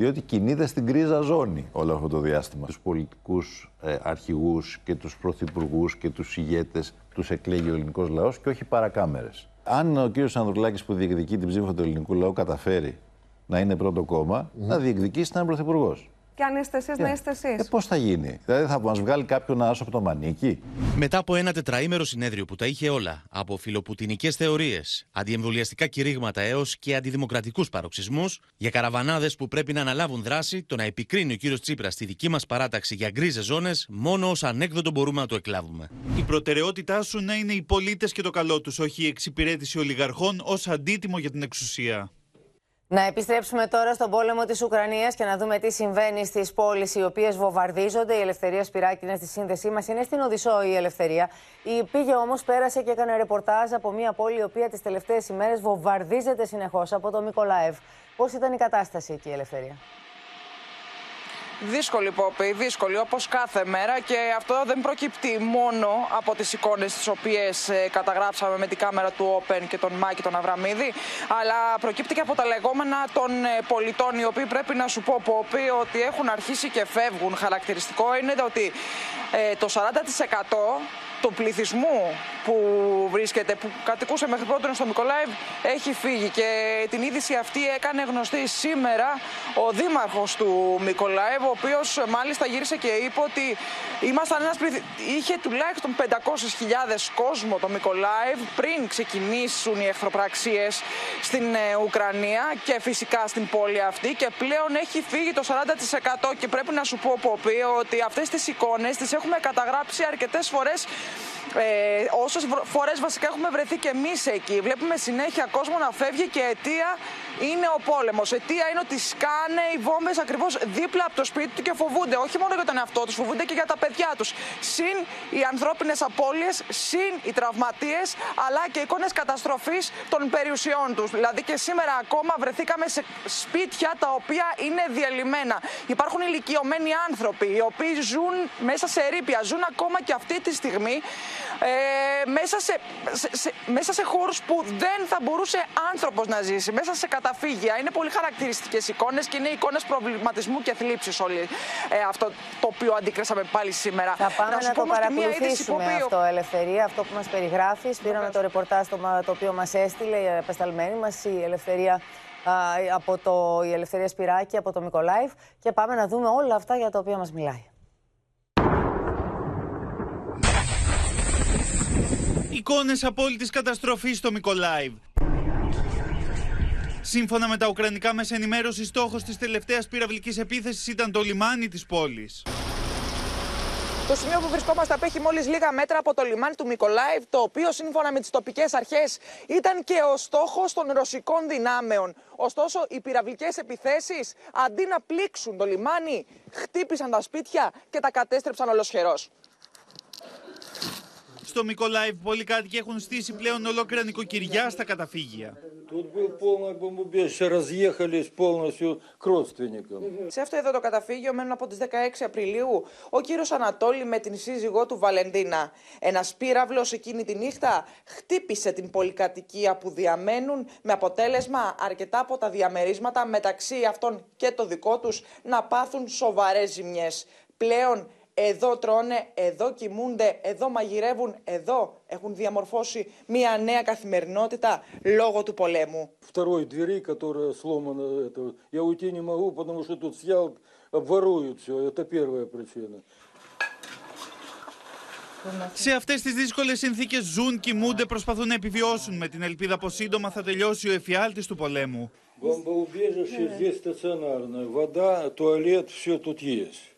Διότι κινείται στην κρίζα ζώνη όλο αυτό το διάστημα. Τους πολιτικούς ε, αρχηγούς και τους πρωθυπουργούς και τους ηγέτες τους εκλέγει ο ελληνικός λαός και όχι παρακάμερες αν ο κύριος Ανδρουλάκης που διεκδικεί την ψήφο του ελληνικού λαού καταφέρει να είναι πρώτο κόμμα, mm. να διεκδικήσει να είναι πρωθυπουργός. Και αν είστε εσείς, να είστε εσείς. Ε, Πώς θα γίνει, Δηλαδή θα μας βγάλει κάποιον άσο από το μανίκι; Μετά από ένα τετραήμερο συνέδριο που τα είχε όλα, από φιλοπουτινικές θεωρίες, αντιεμβολιαστικά κηρύγματα έως και αντιδημοκρατικούς παροξισμούς, για καραβανάδες που πρέπει να αναλάβουν δράση, το να επικρίνει ο κύριος Τσίπρας στη δική μας παράταξη για γκρίζες ζώνες, μόνο ως ανέκδοτο μπορούμε να το εκλάβουμε. Η προτεραιότητά σου να είναι οι πολίτες και το καλό τους, όχι η εξυπηρέτηση ολιγαρχών ως αντίτιμο για την εξουσία. Να επιστρέψουμε τώρα στον πόλεμο της Ουκρανίας και να δούμε τι συμβαίνει στις πόλεις οι οποίες βομβαρδίζονται. Η Ελευθερία Σπυράκη είναι στη σύνδεσή μας. Είναι στην Οδυσσό η Ελευθερία. Η πήγε όμως, πέρασε και έκανε ρεπορτάζ από μια πόλη η οποία τις τελευταίες ημέρες βομβαρδίζεται συνεχώς από το Μικολάευ. Πώς ήταν η κατάσταση εκεί, η Ελευθερία; Δύσκολη Πόπη, δύσκολη όπως κάθε μέρα και αυτό δεν προκύπτει μόνο από τις εικόνες τις οποίες ε, καταγράψαμε με την κάμερα του Open και τον Μάκη τον Αβραμίδη αλλά προκύπτει και από τα λεγόμενα των ε, πολιτών οι οποίοι πρέπει να σου πω Πόπη ότι έχουν αρχίσει και φεύγουν. Χαρακτηριστικό είναι ότι ε, το 40% του πληθυσμού που βρίσκεται, που κατοικούσε μέχρι πρώτον στο Μικολάιβ, έχει φύγει. Και την είδηση αυτή έκανε γνωστή σήμερα ο δήμαρχος του Μικολάιβ, ο οποίος μάλιστα γύρισε και είπε ότι ήμασταν ένας είχε τουλάχιστον 500.000 κόσμο το Μικολάιβ πριν ξεκινήσουν οι εχθροπραξίες στην ε, Ουκρανία και φυσικά στην πόλη αυτή και πλέον έχει φύγει το 40% και πρέπει να σου πω Ποπή ότι αυτές τις εικόνες τις έχουμε καταγράψει αρκετές φορές ε, Όσες φορές βασικά έχουμε βρεθεί και εμείς εκεί. Βλέπουμε συνέχεια κόσμο να φεύγει και αιτία είναι ο πόλεμος. Αιτία είναι ότι σκάνε οι βόμβες ακριβώς δίπλα από το σπίτι του και φοβούνται όχι μόνο για τον εαυτό τους, φοβούνται και για τα παιδιά τους. Συν οι ανθρώπινες απώλειες, συν οι τραυματίες, αλλά και εικόνες καταστροφής των περιουσιών τους. Δηλαδή και σήμερα ακόμα βρεθήκαμε σε σπίτια τα οποία είναι διαλυμένα. Υπάρχουν ηλικιωμένοι άνθρωποι οι οποίοι ζουν μέσα σε ερήπια, ζουν ακόμα και αυτή τη στιγμή ε, μέσα σε, σε, μέσα σε χώρους που δεν θα μπορούσε άνθρωπος να ζήσει, μέσα σε καταφύγια. Είναι πολύ χαρακτηριστικές εικόνες και είναι εικόνες προβληματισμού και θλίψης όλοι ε, αυτό το οποίο αντικρίσαμε πάλι σήμερα. Θα πάμε να, να το παρακολουθήσουμε αυτό, Ελευθερία, αυτό που μας περιγράφεις. Πήραμε το ρεπορτάζ το, το οποίο μας έστειλε η απεσταλμένη μας, η Ελευθερία από το, η Ελευθερία Σπυράκη από το Μικολάιβ και πάμε να δούμε όλα αυτά για τα οποία μας μιλάει. Εικόνες απόλυτης καταστροφής στο Μικολάιβ. Σύμφωνα με τα ουκρανικά μέσα ενημέρωσης, στόχος της τελευταίας πυραυλικής επίθεσης ήταν το λιμάνι της πόλης. Το σημείο που βρισκόμαστε απέχει μόλις λίγα μέτρα από το λιμάνι του Μικολάιβ, το οποίο σύμφωνα με τις τοπικές αρχές ήταν και ο στόχος των ρωσικών δυνάμεων. Ωστόσο, οι πυραυλικές επιθέσεις αντί να πλήξουν το λιμάνι, χτύπησαν τα σπίτια και τα κατέστρεψαν ολοσχερός. Στο Μικολάιβ, πολλοί κάτοικοι έχουν στήσει πλέον ολόκληρα νοικοκυριά στα καταφύγια. Σε αυτό εδώ το καταφύγιο μένουν από τις 16 Απριλίου ο κύριος Ανατόλη με την σύζυγό του Βαλεντίνα. Ένας πύραυλος εκείνη τη νύχτα χτύπησε την πολυκατοικία που διαμένουν με αποτέλεσμα αρκετά από τα διαμερίσματα μεταξύ αυτών και το δικό τους να πάθουν σοβαρές ζημιές. Πλέον εδώ τρώνε, εδώ κοιμούνται, εδώ μαγειρεύουν, εδώ έχουν διαμορφώσει μια νέα καθημερινότητα λόγω του πολέμου. Второй двери, которая сломана, это, я уйти не могу, потому что тут съел, воруют все. Это первая причина. Σε αυτέ τι δύσκολε συνθήκε ζουν, κοιμούνται, προσπαθούν να επιβιώσουν με την ελπίδα πω σύντομα θα τελειώσει ο εφιάλτη του πολέμου. Бомбоубежище здесь стационарное. Вода, туалет, все тут есть.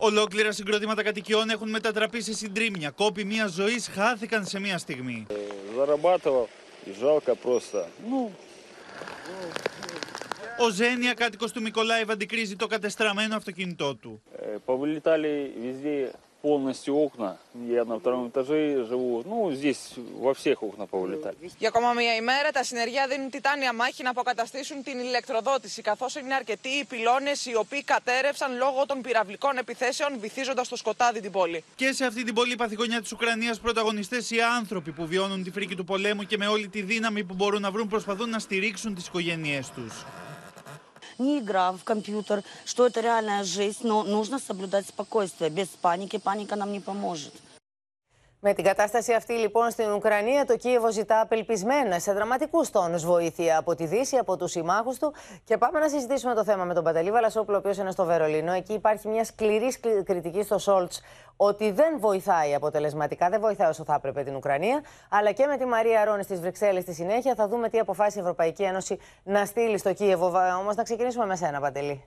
Ολόκληρα συγκροτήματα κατοικιών έχουν μετατραπεί σε συντρίμμια. Κόποι μια ζωής χάθηκαν σε μια στιγμή. Ο Ζένια, κάτοικος του Μικολάη, βαντικρίζει το κατεστραμμένο αυτοκίνητό του э, повылетали везде полностью окна. Я на втором этаже живу. Ну, здесь во всех окна повылетали. Για ακόμα μία ημέρα, τα συνεργεία δίνουν τιτάνια μάχη να αποκαταστήσουν την ηλεκτροδότηση, καθώ είναι αρκετοί οι πυλώνε οι οποίοι κατέρευσαν λόγω των πυραυλικών επιθέσεων, βυθίζοντα στο σκοτάδι την πόλη. Και σε αυτή την πολύ παθηγωνιά τη Ουκρανία, πρωταγωνιστέ οι άνθρωποι που βιώνουν τη φρίκη του πολέμου και με όλη τη δύναμη που μπορούν να βρουν προσπαθούν να στηρίξουν τι οικογένειέ του. Не игра в компьютер, что это реальная жизнь, но нужно соблюдать спокойствие. Без паники паника нам не поможет. Με την κατάσταση αυτή λοιπόν στην Ουκρανία, το Κίεβο ζητά απελπισμένα σε δραματικούς τόνους βοήθεια από τη Δύση, από τους συμμάχους του. Και πάμε να συζητήσουμε το θέμα με τον Παντελή Βαλασόπουλο, ο οποίος είναι στο Βερολίνο. Εκεί υπάρχει μια σκληρή κριτική στο Σόλτς ότι δεν βοηθάει αποτελεσματικά, δεν βοηθάει όσο θα έπρεπε την Ουκρανία. Αλλά και με τη Μαρία Ρόνη στις Βρυξέλλες στη συνέχεια θα δούμε τι αποφάσισε η Ευρωπαϊκή Ένωση να στείλει στο Κίεβο. Όμως να ξεκινήσουμε με σένα, Παντελή.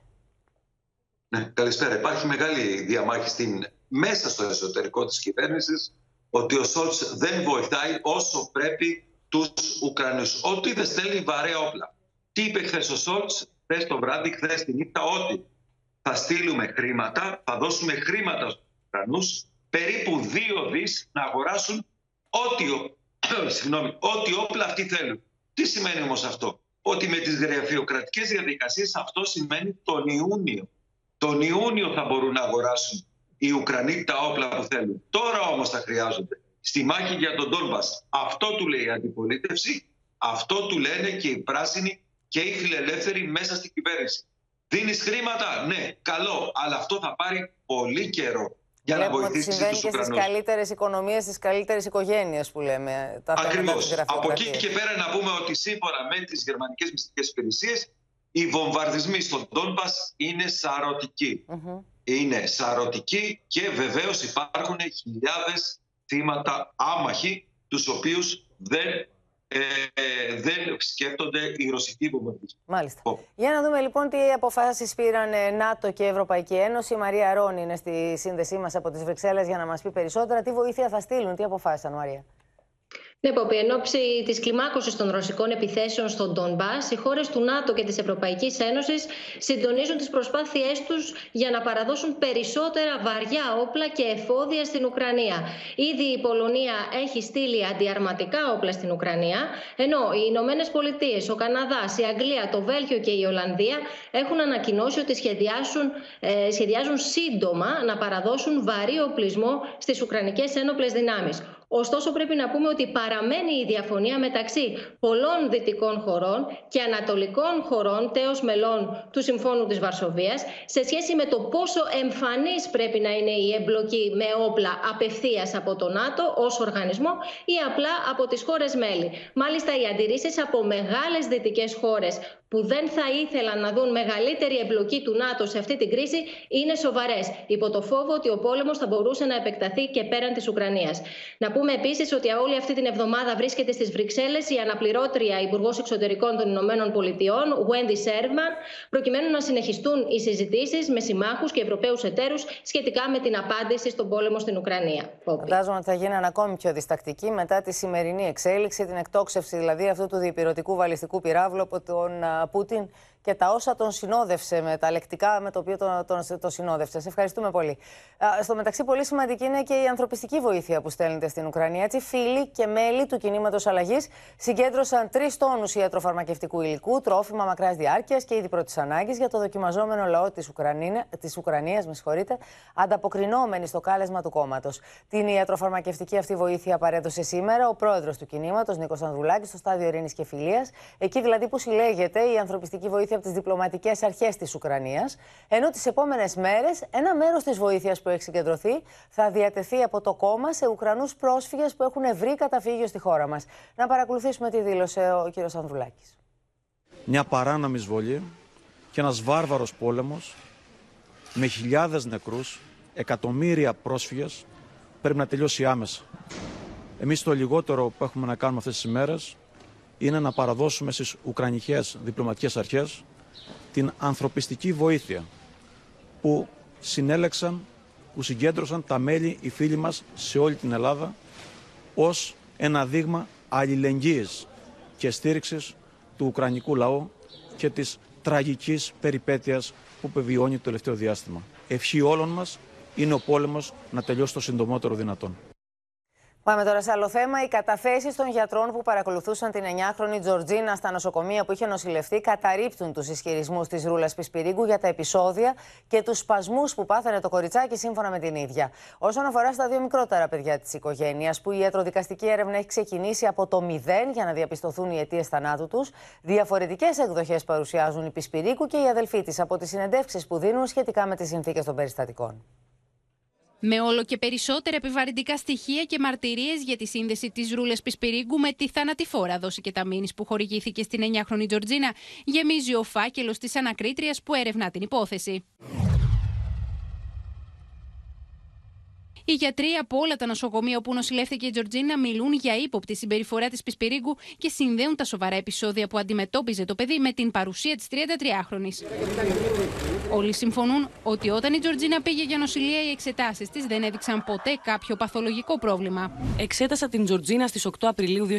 Ναι, καλησπέρα. Υπάρχει μεγάλη διαμάχη στην, μέσα στο εσωτερικό της κυβέρνησης ότι ο Σόλτς δεν βοηθάει όσο πρέπει τους Ουκρανούς. Ότι δεν στέλνει βαρέα όπλα. Τι είπε χθες ο Σόλτς, χθες το βράδυ, χθες τη νύχτα, ότι θα στείλουμε χρήματα, θα δώσουμε χρήματα στους Ουκρανούς, περίπου δύο δις να αγοράσουν ό,τι, ο- συγγνώμη, ό,τι όπλα αυτοί θέλουν. Τι σημαίνει όμως αυτό; Ότι με τις γραφειοκρατικές διαδικασίες αυτό σημαίνει τον Ιούνιο. Τον Ιούνιο θα μπορούν να αγοράσουν οι Ουκρανοί τα όπλα που θέλουν. Τώρα όμως θα χρειάζονται. Στη μάχη για τον Ντόνμπας. Αυτό του λέει η αντιπολίτευση, αυτό του λένε και οι πράσινοι και οι φιλελεύθεροι μέσα στην κυβέρνηση. Δίνεις χρήματα, ναι, καλό, αλλά αυτό θα πάρει πολύ καιρό για να Βλέπουμε ότι βοηθήσει συμβαίνει τους και στις Ουκρανούς. καλύτερες οικονομίες, στι καλύτερε οικογένειε που λέμε. Τα θέματα Ακριβώς. της Από εκεί γραφειοκρατίας. και πέρα να πούμε ότι σύμφωνα με τις γερμανικές μυστικές υπηρεσίες, οι βομβαρδισμοί στον Ντόνμπας είναι σαρωτικοί. Είναι σαρωτικοί και βεβαίως υπάρχουν χιλιάδες θύματα άμαχοι, τους οποίους δεν, ε, ε, δεν σκέφτονται οι ρωσικοί βομβαρδισμοί. Μάλιστα. Για να δούμε λοιπόν τι αποφάσεις πήραν ε, ΝΑΤΟ και Ευρωπαϊκή Ένωση. Η Μαρία Ρόν είναι στη σύνδεσή μας από τις Βρυξέλλες για να μας πει περισσότερα. Τι βοήθεια θα στείλουν, τι αποφάσισαν, Μαρία; Ναι, Πόπη, εν ώψη της κλιμάκωσης των ρωσικών επιθέσεων στον Ντονμπάς, οι χώρες του ΝΑΤΟ και της Ευρωπαϊκής Ένωσης συντονίζουν τις προσπάθειές τους για να παραδώσουν περισσότερα βαριά όπλα και εφόδια στην Ουκρανία. Ήδη η Πολωνία έχει στείλει αντιαρματικά όπλα στην Ουκρανία, ενώ οι Ηνωμένες Πολιτείες, ο Καναδάς, η Αγγλία, το Βέλγιο και η Ολλανδία έχουν ανακοινώσει ότι σχεδιάσουν, ε, σχεδιάζουν σύντομα να παραδώσουν βαρύ οπλισμό στις Ουκρανικές ένοπλες δυνάμεις. Ωστόσο, πρέπει να πούμε ότι παραμένει η διαφωνία μεταξύ πολλών δυτικών χωρών και ανατολικών χωρών, τέος μελών του Συμφώνου της Βαρσοβίας, σε σχέση με το πόσο εμφανής πρέπει να είναι η εμπλοκή με όπλα απευθείας από το ΝΑΤΟ ως οργανισμό ή απλά από τις χώρες μέλη. Μάλιστα, οι αντιρρήσεις από μεγάλες δυτικές χώρες που δεν θα ήθελαν να δουν μεγαλύτερη εμπλοκή του ΝΑΤΟ σε αυτή την κρίση είναι σοβαρές, υπό το φόβο ότι ο πόλεμος θα μπορούσε να επεκταθεί και πέραν της Ουκρανίας. Να πούμε επίσης ότι όλη αυτή την εβδομάδα βρίσκεται στις Βρυξέλλες η αναπληρώτρια Υπουργός Εξωτερικών των Ηνωμένων Πολιτειών, Wendy Sherman, προκειμένου να συνεχιστούν οι συζητήσεις με συμμάχους και Ευρωπαίους εταίρους σχετικά με την απάντηση στον πόλεμο στην Ουκρανία. Φαντάζομαι ότι θα γίνουν ακόμη πιο διστακτικοί μετά τη σημερινή εξέλιξη, την εκτόξευση δηλαδή αυτού του διπυρωτικού βαλιστικού πυράβλου από τον α, Πούτιν και τα όσα τον συνόδευσε με τα λεκτικά με το οποίο τον, τον, τον συνόδευσε. Σε ευχαριστούμε πολύ. Α, στο μεταξύ, πολύ σημαντική είναι και η ανθρωπιστική βοήθεια που στέλνεται στην Ουκρανία. Έτσι, φίλοι και μέλη του κινήματος αλλαγής συγκέντρωσαν τρεις τόνους ιατροφαρμακευτικού υλικού, τρόφιμα μακράς διάρκειας και ήδη πρώτης ανάγκης για το δοκιμαζόμενο λαό της Ουκρανίας, με συγχωρείτε, ανταποκρινόμενοι στο κάλεσμα του κόμματος. Την ιατροφαρμακευτική αυτή βοήθεια παρέδωσε σήμερα ο πρόεδρος του κινήματος, Νίκος Ανδρουλάκης, στο στάδιο Ειρήνης και Φιλίας. Εκεί δηλαδή που συλλέγεται η ανθρωπιστική βοήθεια από τις διπλωματικές αρχές της Ουκρανίας. Ενώ τις επόμενες μέρες ένα μέρος της βοήθειας που έχει συγκεντρωθεί θα διατεθεί από το κόμμα σε Ουκρανούς πρόσφυγες που έχουν βρει καταφύγιο στη χώρα μας. Να παρακολουθήσουμε τι δήλωσε ο κ. Ανδρουλάκης. Μια παράνομη εισβολή και ένας βάρβαρος πόλεμος με χιλιάδες νεκρούς, εκατομμύρια πρόσφυγες πρέπει να τελειώσει άμεσα. Εμείς το λιγότερο που έχουμε να κάνουμε αυτές τις ημέρες είναι να παραδώσουμε στις Ουκρανικές διπλωματικές αρχές την ανθρωπιστική βοήθεια που συνέλεξαν, που συγκέντρωσαν τα μέλη, οι φίλοι μας σε όλη την Ελλάδα ως ένα δείγμα αλληλεγγύης και στήριξης του Ουκρανικού λαού και της τραγικής περιπέτειας που επιβιώνει το τελευταίο διάστημα. Ευχή όλων μας είναι ο πόλεμος να τελειώσει το συντομότερο δυνατόν. Πάμε τώρα σε άλλο θέμα. Οι καταθέσεις των γιατρών που παρακολουθούσαν την 9χρονη Τζορτζίνα στα νοσοκομεία που είχε νοσηλευτεί καταρρύπτουν τους ισχυρισμούς της Ρούλας Πισπυρίγκου για τα επεισόδια και τους σπασμούς που πάθανε το κοριτσάκι σύμφωνα με την ίδια. Όσον αφορά στα δύο μικρότερα παιδιά της οικογένειας, που η ιατροδικαστική έρευνα έχει ξεκινήσει από το μηδέν για να διαπιστωθούν οι αιτίες θανάτου τους, διαφορετικές εκδοχές παρουσιάζουν η Πισπυρίγκου και η αδελφή της από τις συνεντεύξεις που δίνουν σχετικά με τις συνθήκες των περιστατικών. Με όλο και περισσότερα επιβαρυντικά στοιχεία και μαρτυρίες για τη σύνδεση της Ρούλε Πισπυρίγκου με τη θανατηφόρα δόση και τα μήνυ που χορηγήθηκε στην 9χρονη Τζορτζίνα, γεμίζει ο φάκελος της ανακρίτριας που έρευνα την υπόθεση. Οι γιατροί από όλα τα νοσοκομεία όπου νοσηλεύτηκε η Τζορτζίνα μιλούν για ύποπτη συμπεριφορά της Πισπυρίγκου και συνδέουν τα σοβαρά επεισόδια που αντιμετώπιζε το παιδί με την παρουσία της 33χρονη. Όλοι συμφωνούν ότι όταν η Τζορτζίνα πήγε για νοσηλεία, οι εξετάσεις της δεν έδειξαν ποτέ κάποιο παθολογικό πρόβλημα. Εξέτασα την Τζορτζίνα στις 8 Απριλίου 2020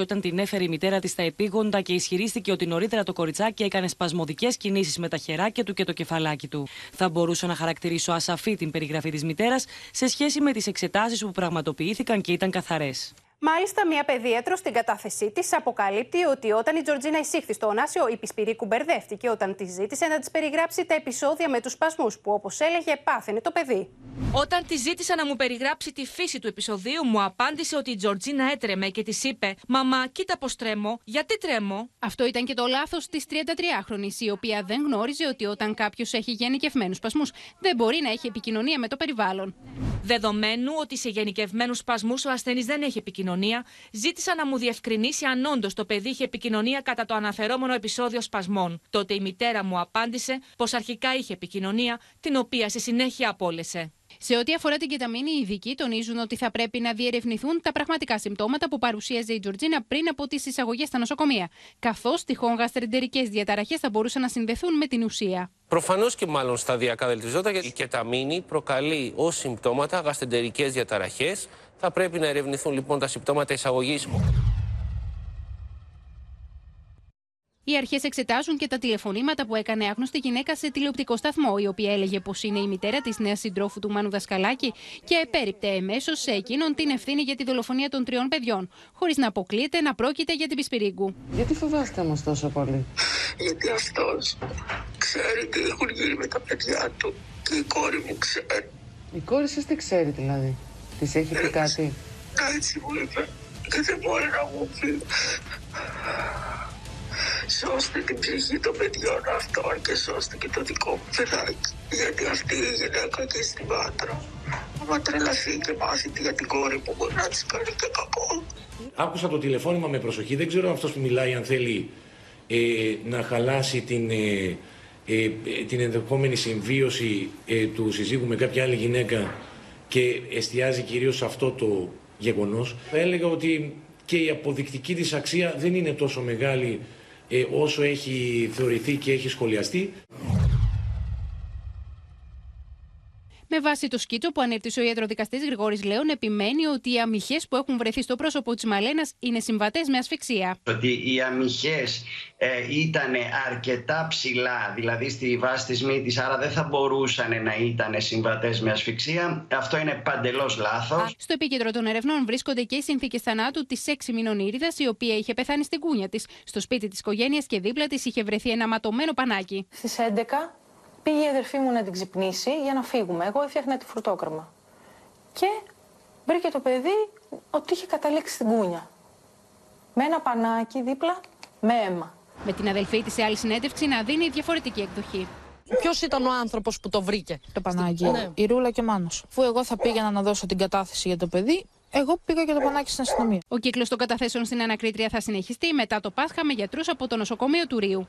όταν την έφερε η μητέρα της στα επίγοντα και ισχυρίστηκε ότι νωρίτερα το κοριτσάκι έκανε σπασμωδικές κινήσεις με τα χεράκια του και το κεφαλάκι του. Θα μπορούσα να χαρακτηρίσω ασαφή την περιγραφή της μητέρας σε σχέση με τις εξετάσεις που πραγματοποιήθηκαν και ήταν καθαρές. Μάλιστα, μια παιδίατρο στην κατάθεσή της αποκαλύπτει ότι όταν η Τζορτζίνα εισήχθη στο Ωνάσιο, η Πισπυρίκου μπερδεύτηκε όταν της ζήτησε να της περιγράψει τα επεισόδια με τους σπασμούς που, όπως έλεγε, πάθαινε το παιδί. Όταν της ζήτησα να μου περιγράψει τη φύση του επεισοδίου, μου απάντησε ότι η Τζορτζίνα έτρεμε και της είπε: Μαμά, κοίτα πώς τρέμω, γιατί τρέμω; Αυτό ήταν και το λάθος της 33χρονη, η οποία δεν γνώριζε ότι όταν κάποιος έχει γενικευμένους σπασμούς, δεν μπορεί να έχει επικοινωνία με το περιβάλλον. Δεδομένου ότι σε γενικευμένους σπασμούς ο ασθενής δεν έχει επικοινωνία, ζήτησα να μου διευκρινίσει αν όντως το παιδί είχε επικοινωνία κατά το αναφερόμενο επεισόδιο σπασμών. Τότε η μητέρα μου απάντησε πως αρχικά είχε επικοινωνία, την οποία στη συνέχεια απόλυσε. Σε ό,τι αφορά την κεταμίνη, οι ειδικοί τονίζουν ότι θα πρέπει να διερευνηθούν τα πραγματικά συμπτώματα που παρουσίαζε η Τζορτζίνα πριν από τις εισαγωγές στα νοσοκομεία, καθώς τυχόν γαστρεντερικές διαταραχές θα μπορούσαν να συνδεθούν με την ουσία. Προφανώς και μάλλον σταδιακά βελτιζόταν γιατί η κεταμίνη προκαλεί ως συμπτώματα γαστρεντερικές διαταραχές. Θα πρέπει να ερευνηθούν λοιπόν τα συμπτώματα εισαγωγής. Οι αρχές εξετάζουν και τα τηλεφωνήματα που έκανε άγνωστη γυναίκα σε τηλεοπτικό σταθμό, η οποία έλεγε πως είναι η μητέρα της νέας συντρόφου του Μάνου Δασκαλάκη και επέριπτε εμέσως σε εκείνον την ευθύνη για τη δολοφονία των τριών παιδιών, χωρίς να αποκλείεται να πρόκειται για την Πισπυρίγκου. Γιατί φοβάστε όμως τόσο πολύ, Γιατί αυτός ξέρει τι έχουν γίνει με τα παιδιά του και η κόρη μου ξέρει. Η κόρη σας τι ξέρει δηλαδή, της έχει πει κάτι; Έτσι μου είπε και δεν μπορεί να μου πει. Σώστε την ψυχή των παιδιών αυτών και σώστε και το δικό μου παιδάκι. Γιατί αυτή η γυναίκα και στην Πάτρα, άμα τρελαθεί και μάθει για την κόρη μου, μπορεί να της κάνει και κακό. Άκουσα το τηλεφώνημα με προσοχή. Δεν ξέρω αυτός που μιλάει αν θέλει ε, να χαλάσει την, ε, ε, την ενδεχόμενη συμβίωση ε, του συζύγου με κάποια άλλη γυναίκα και εστιάζει κυρίως σε αυτό το γεγονός. Θα έλεγα ότι και η αποδεικτική της αξία δεν είναι τόσο μεγάλη ε, όσο έχει θεωρηθεί και έχει σχολιαστεί. Με βάση το σκίτσο που ανέπτυσε ο ιατροδικαστής Γρηγόρης Λέων, επιμένει ότι οι αμυχέ που έχουν βρεθεί στο πρόσωπο της Μαλένας είναι συμβατές με ασφυξία. Ότι οι αμυχέ ε, ήταν αρκετά ψηλά, δηλαδή στη βάση της μύτης, άρα δεν θα μπορούσαν να ήταν συμβατές με ασφυξία. Αυτό είναι παντελώς λάθος. Στο επίκεντρο των ερευνών βρίσκονται και οι συνθήκες θανάτου της 6 μηνών Ήρυδα, η οποία είχε πεθάνει στην κούνια της. Στο σπίτι της οικογένειας και δίπλα της είχε βρεθεί ένα ματωμένο πανάκι. Στις 11 πήγε η αδερφή μου να την ξυπνήσει για να φύγουμε. Εγώ έφτιαχνα τη φρουτόκραμα. Και βρήκε το παιδί ότι είχε καταλήξει στην κούνια. Με ένα πανάκι δίπλα, με αίμα. Με την αδελφή της σε άλλη συνέντευξη να δίνει διαφορετική εκδοχή. Ποιος ήταν ο άνθρωπος που το βρήκε, Το πανάκι. Ναι. Η Ρούλα και ο Μάνος. Αφού εγώ θα πήγαινα να δώσω την κατάθεση για το παιδί, εγώ πήγα και το πανάκι στην αστυνομία. Ο κύκλος των καταθέσεων στην ανακρίτρια θα συνεχιστεί μετά το Πάσχα με γιατρούς από το νοσοκομείο του Ρίου.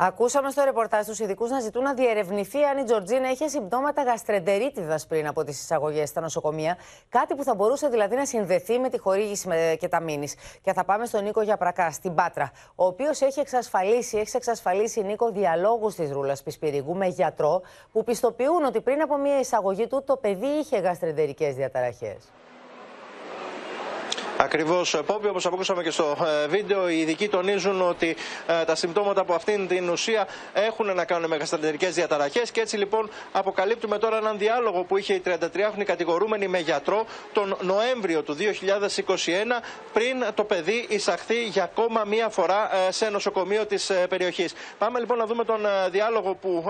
Ακούσαμε στο ρεπορτάζ τους ειδικούς να ζητούν να διερευνηθεί αν η Τζορτζίνα είχε συμπτώματα γαστρεντερίτιδας πριν από τις εισαγωγές στα νοσοκομεία. Κάτι που θα μπορούσε δηλαδή να συνδεθεί με τη χορήγηση και τα μήνυς. Και θα πάμε στον Νίκο Γιαπρακά, στην Πάτρα, ο οποίος έχει εξασφαλίσει, έχει εξασφαλίσει Νίκο διαλόγους της Ρούλας Πισπυρίγκου με γιατρό που πιστοποιούν ότι πριν από μια εισαγωγή του το παιδί είχε γαστρεντερικές διαταραχές. Ακριβώς, Πόπι, όπως ακούσαμε και στο ε, βίντεο, οι ειδικοί τονίζουν ότι ε, τα συμπτώματα από αυτήν την ουσία έχουν να κάνουν με γαστρεντερικέ διαταραχές και έτσι λοιπόν αποκαλύπτουμε τώρα έναν διάλογο που είχε η 33χρονη κατηγορούμενη με γιατρό τον Νοέμβριο του 2021 πριν το παιδί εισαχθεί για ακόμα μία φορά ε, σε νοσοκομείο της περιοχής. Πάμε λοιπόν να δούμε τον διάλογο που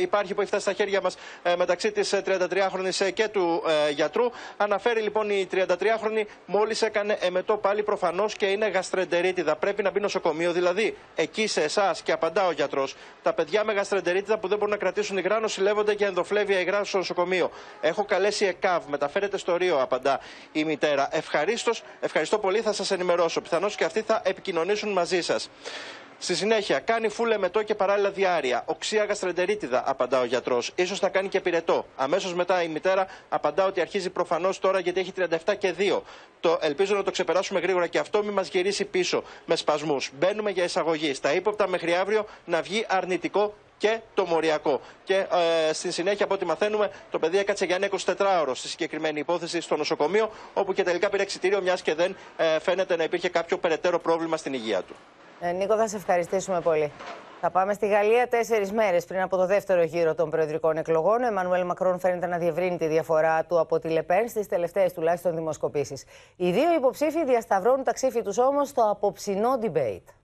υπάρχει, που έχει φτάσει στα χέρια μας μεταξύ της 33χρονη και του γιατρού. Αναφέρει λοιπόν η 33χρονη μόλις έκανε είναι εμετό πάλι προφανώς και είναι γαστρεντερίτιδα. Πρέπει να μπει νοσοκομείο. Δηλαδή, εκεί σε εσάς και απαντά ο γιατρός, τα παιδιά με γαστρεντερίτιδα που δεν μπορούν να κρατήσουν υγρά νοσηλεύονται για ενδοφλέβεια υγρά στο νοσοκομείο. Έχω καλέσει ΕΚΑΒ, μεταφέρετε στο Ρίο, απαντά η μητέρα. Ευχαρίστως, ευχαριστώ πολύ, θα σας ενημερώσω. Πιθανώς και αυτοί θα επικοινωνήσουν μαζί σας. Στη συνέχεια, κάνει φούλε μετό και παράλληλα διάρκεια. Οξία γαστρεντερίτιδα, απαντά ο γιατρός. σω θα κάνει και πυρετό. Αμέσως μετά η μητέρα απαντά ότι αρχίζει προφανώς τώρα γιατί έχει 37 και 2. Το, ελπίζω να το ξεπεράσουμε γρήγορα και αυτό μην μας γυρίσει πίσω με σπασμούς. Μπαίνουμε για εισαγωγή. Στα ύποπτα μέχρι αύριο να βγει αρνητικό και το μοριακό. Και ε, στη συνέχεια, από ό,τι μαθαίνουμε, το παιδί έκατσε για ένα 24ωρο στη συγκεκριμένη υπόθεση στο νοσοκομείο, όπου και τελικά πήρε εξητήριο, μιας και δεν ε, φαίνεται να υπήρχε κάποιο περαιτέρω πρόβλημα στην υγεία του. Ε, Νίκο, θα σε ευχαριστήσουμε πολύ. Θα πάμε στη Γαλλία τέσσερις μέρες πριν από το δεύτερο γύρο των προεδρικών εκλογών. Ο Εμμανουέλ Μακρόν φαίνεται να διευρύνει τη διαφορά του από τη Λεπέν στις τελευταίες τουλάχιστον δημοσκοπήσεις. Οι δύο υποψήφοι διασταυρώνουν τα ξύφη τους όμως στο απόψινό debate.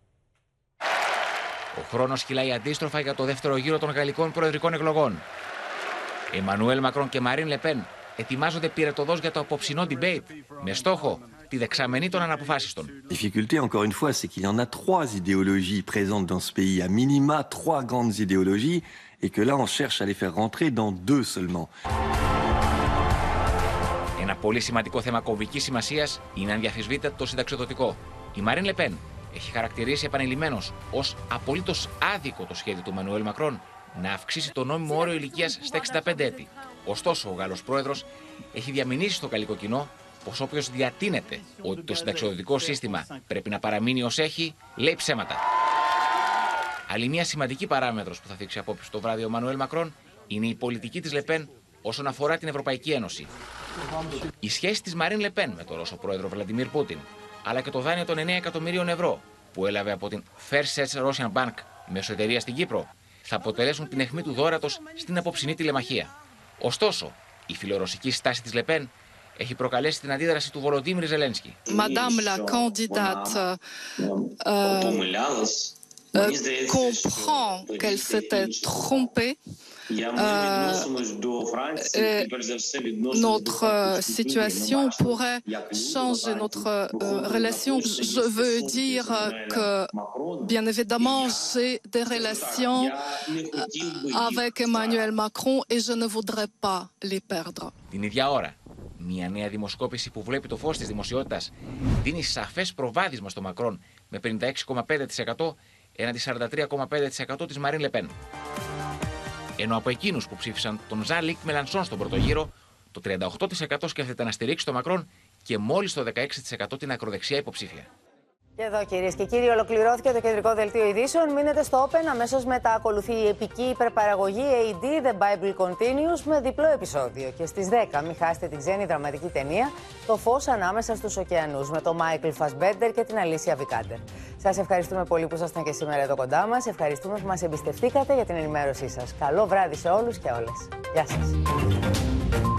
Ο χρόνος κυλάει αντίστροφα για το δεύτερο γύρο των γαλλικών προεδρικών εκλογών. Εμμανουέλ Μακρόν και Μαρίν Λεπέν ετοιμάζονται πυρετοδός για το απόψινό debate με στόχο τη δεξαμενή των αναποφάσιστων. La difficulté, encore une fois, c'est qu'il y en a trois idéologies présentes dans ce pays, à minima trois grandes idéologies, et que là, on cherche à les faire rentrer dans deux seulement. Ένα πολύ σημαντικό θέμα κομβικής σημασίας είναι ανδιαφυσβήτητο το συνταξιοδοτικό. Η Μαρίν Λεπέν έχει χαρακτηρίσει επανειλημμένω ως απολύτως άδικο το σχέδιο του Μανουέλ Μακρόν να αυξήσει το νόμιμο όριο ηλικίας στα 65 έτη. Ωστόσο, ο Γάλλος πρόεδρος έχει διαμηνήσει στο γαλλικό κοινό πως όποιος διατείνεται ότι το συνταξιοδοτικό σύστημα πρέπει να παραμείνει ως έχει, λέει ψέματα. Άλλη μια σημαντική παράμετρος που θα θίξει απόψε το βράδυ ο Μανουέλ Μακρόν είναι η πολιτική της Λεπέν όσον αφορά την Ευρωπαϊκή Ένωση. Η σχέση της Μαρίν Λεπέν με τον Ρώσο πρόεδρο Βλαντιμίρ Πούτιν, αλλά και το δάνειο των 9 εκατομμυρίων ευρώ που έλαβε από την Fair Russian Bank μέσω εταιρείας στην Κύπρο, θα αποτελέσουν την αιχμή του δόρατο στην απόψινή τηλεμαχία. Ωστόσο, η φιλορωσική στάση της Λεπέν έχει προκαλέσει την αντίδραση του Βολοντίμιρ Ζελένσκι. Madame la candidate euh, euh, comprend qu'elle s'était trompée. Euh, notre situation pourrait changer notre relation. Je veux dire que, bien évidemment, j'ai des relations avec Emmanuel Macron et je ne voudrais pas les perdre. Την ίδια ώρα, Μια νέα δημοσκόπηση που βλέπει το φως της δημοσιότητας δίνει σαφές προβάδισμα στο Μακρόν με 56,5% έναντι 43,5% της Μαρίν Λεπέν. Ενώ από εκείνους που ψήφισαν τον Ζαν Λίκ Μελανσόν στον πρώτο γύρο, το 38% σκέφτεται να στηρίξει τον Μακρόν και μόλις το 16% την ακροδεξιά υποψήφια. Και εδώ κυρίες και κύριοι, ολοκληρώθηκε το κεντρικό δελτίο ειδήσεων. Μείνετε στο Open. Αμέσως μετά ακολουθεί η επική υπερπαραγωγή AD The Bible Continues με διπλό επεισόδιο. Και στις 10 μην χάσετε την ξένη δραματική ταινία Το φως ανάμεσα στους ωκεανούς με τον Μάικλ Φασμπέντερ και την Αλήσια Βικάντερ. Σας ευχαριστούμε πολύ που ήσασταν και σήμερα εδώ κοντά μας. Ευχαριστούμε που μας εμπιστευτήκατε για την ενημέρωσή σας. Καλό βράδυ σε όλους και όλες. Γεια σας.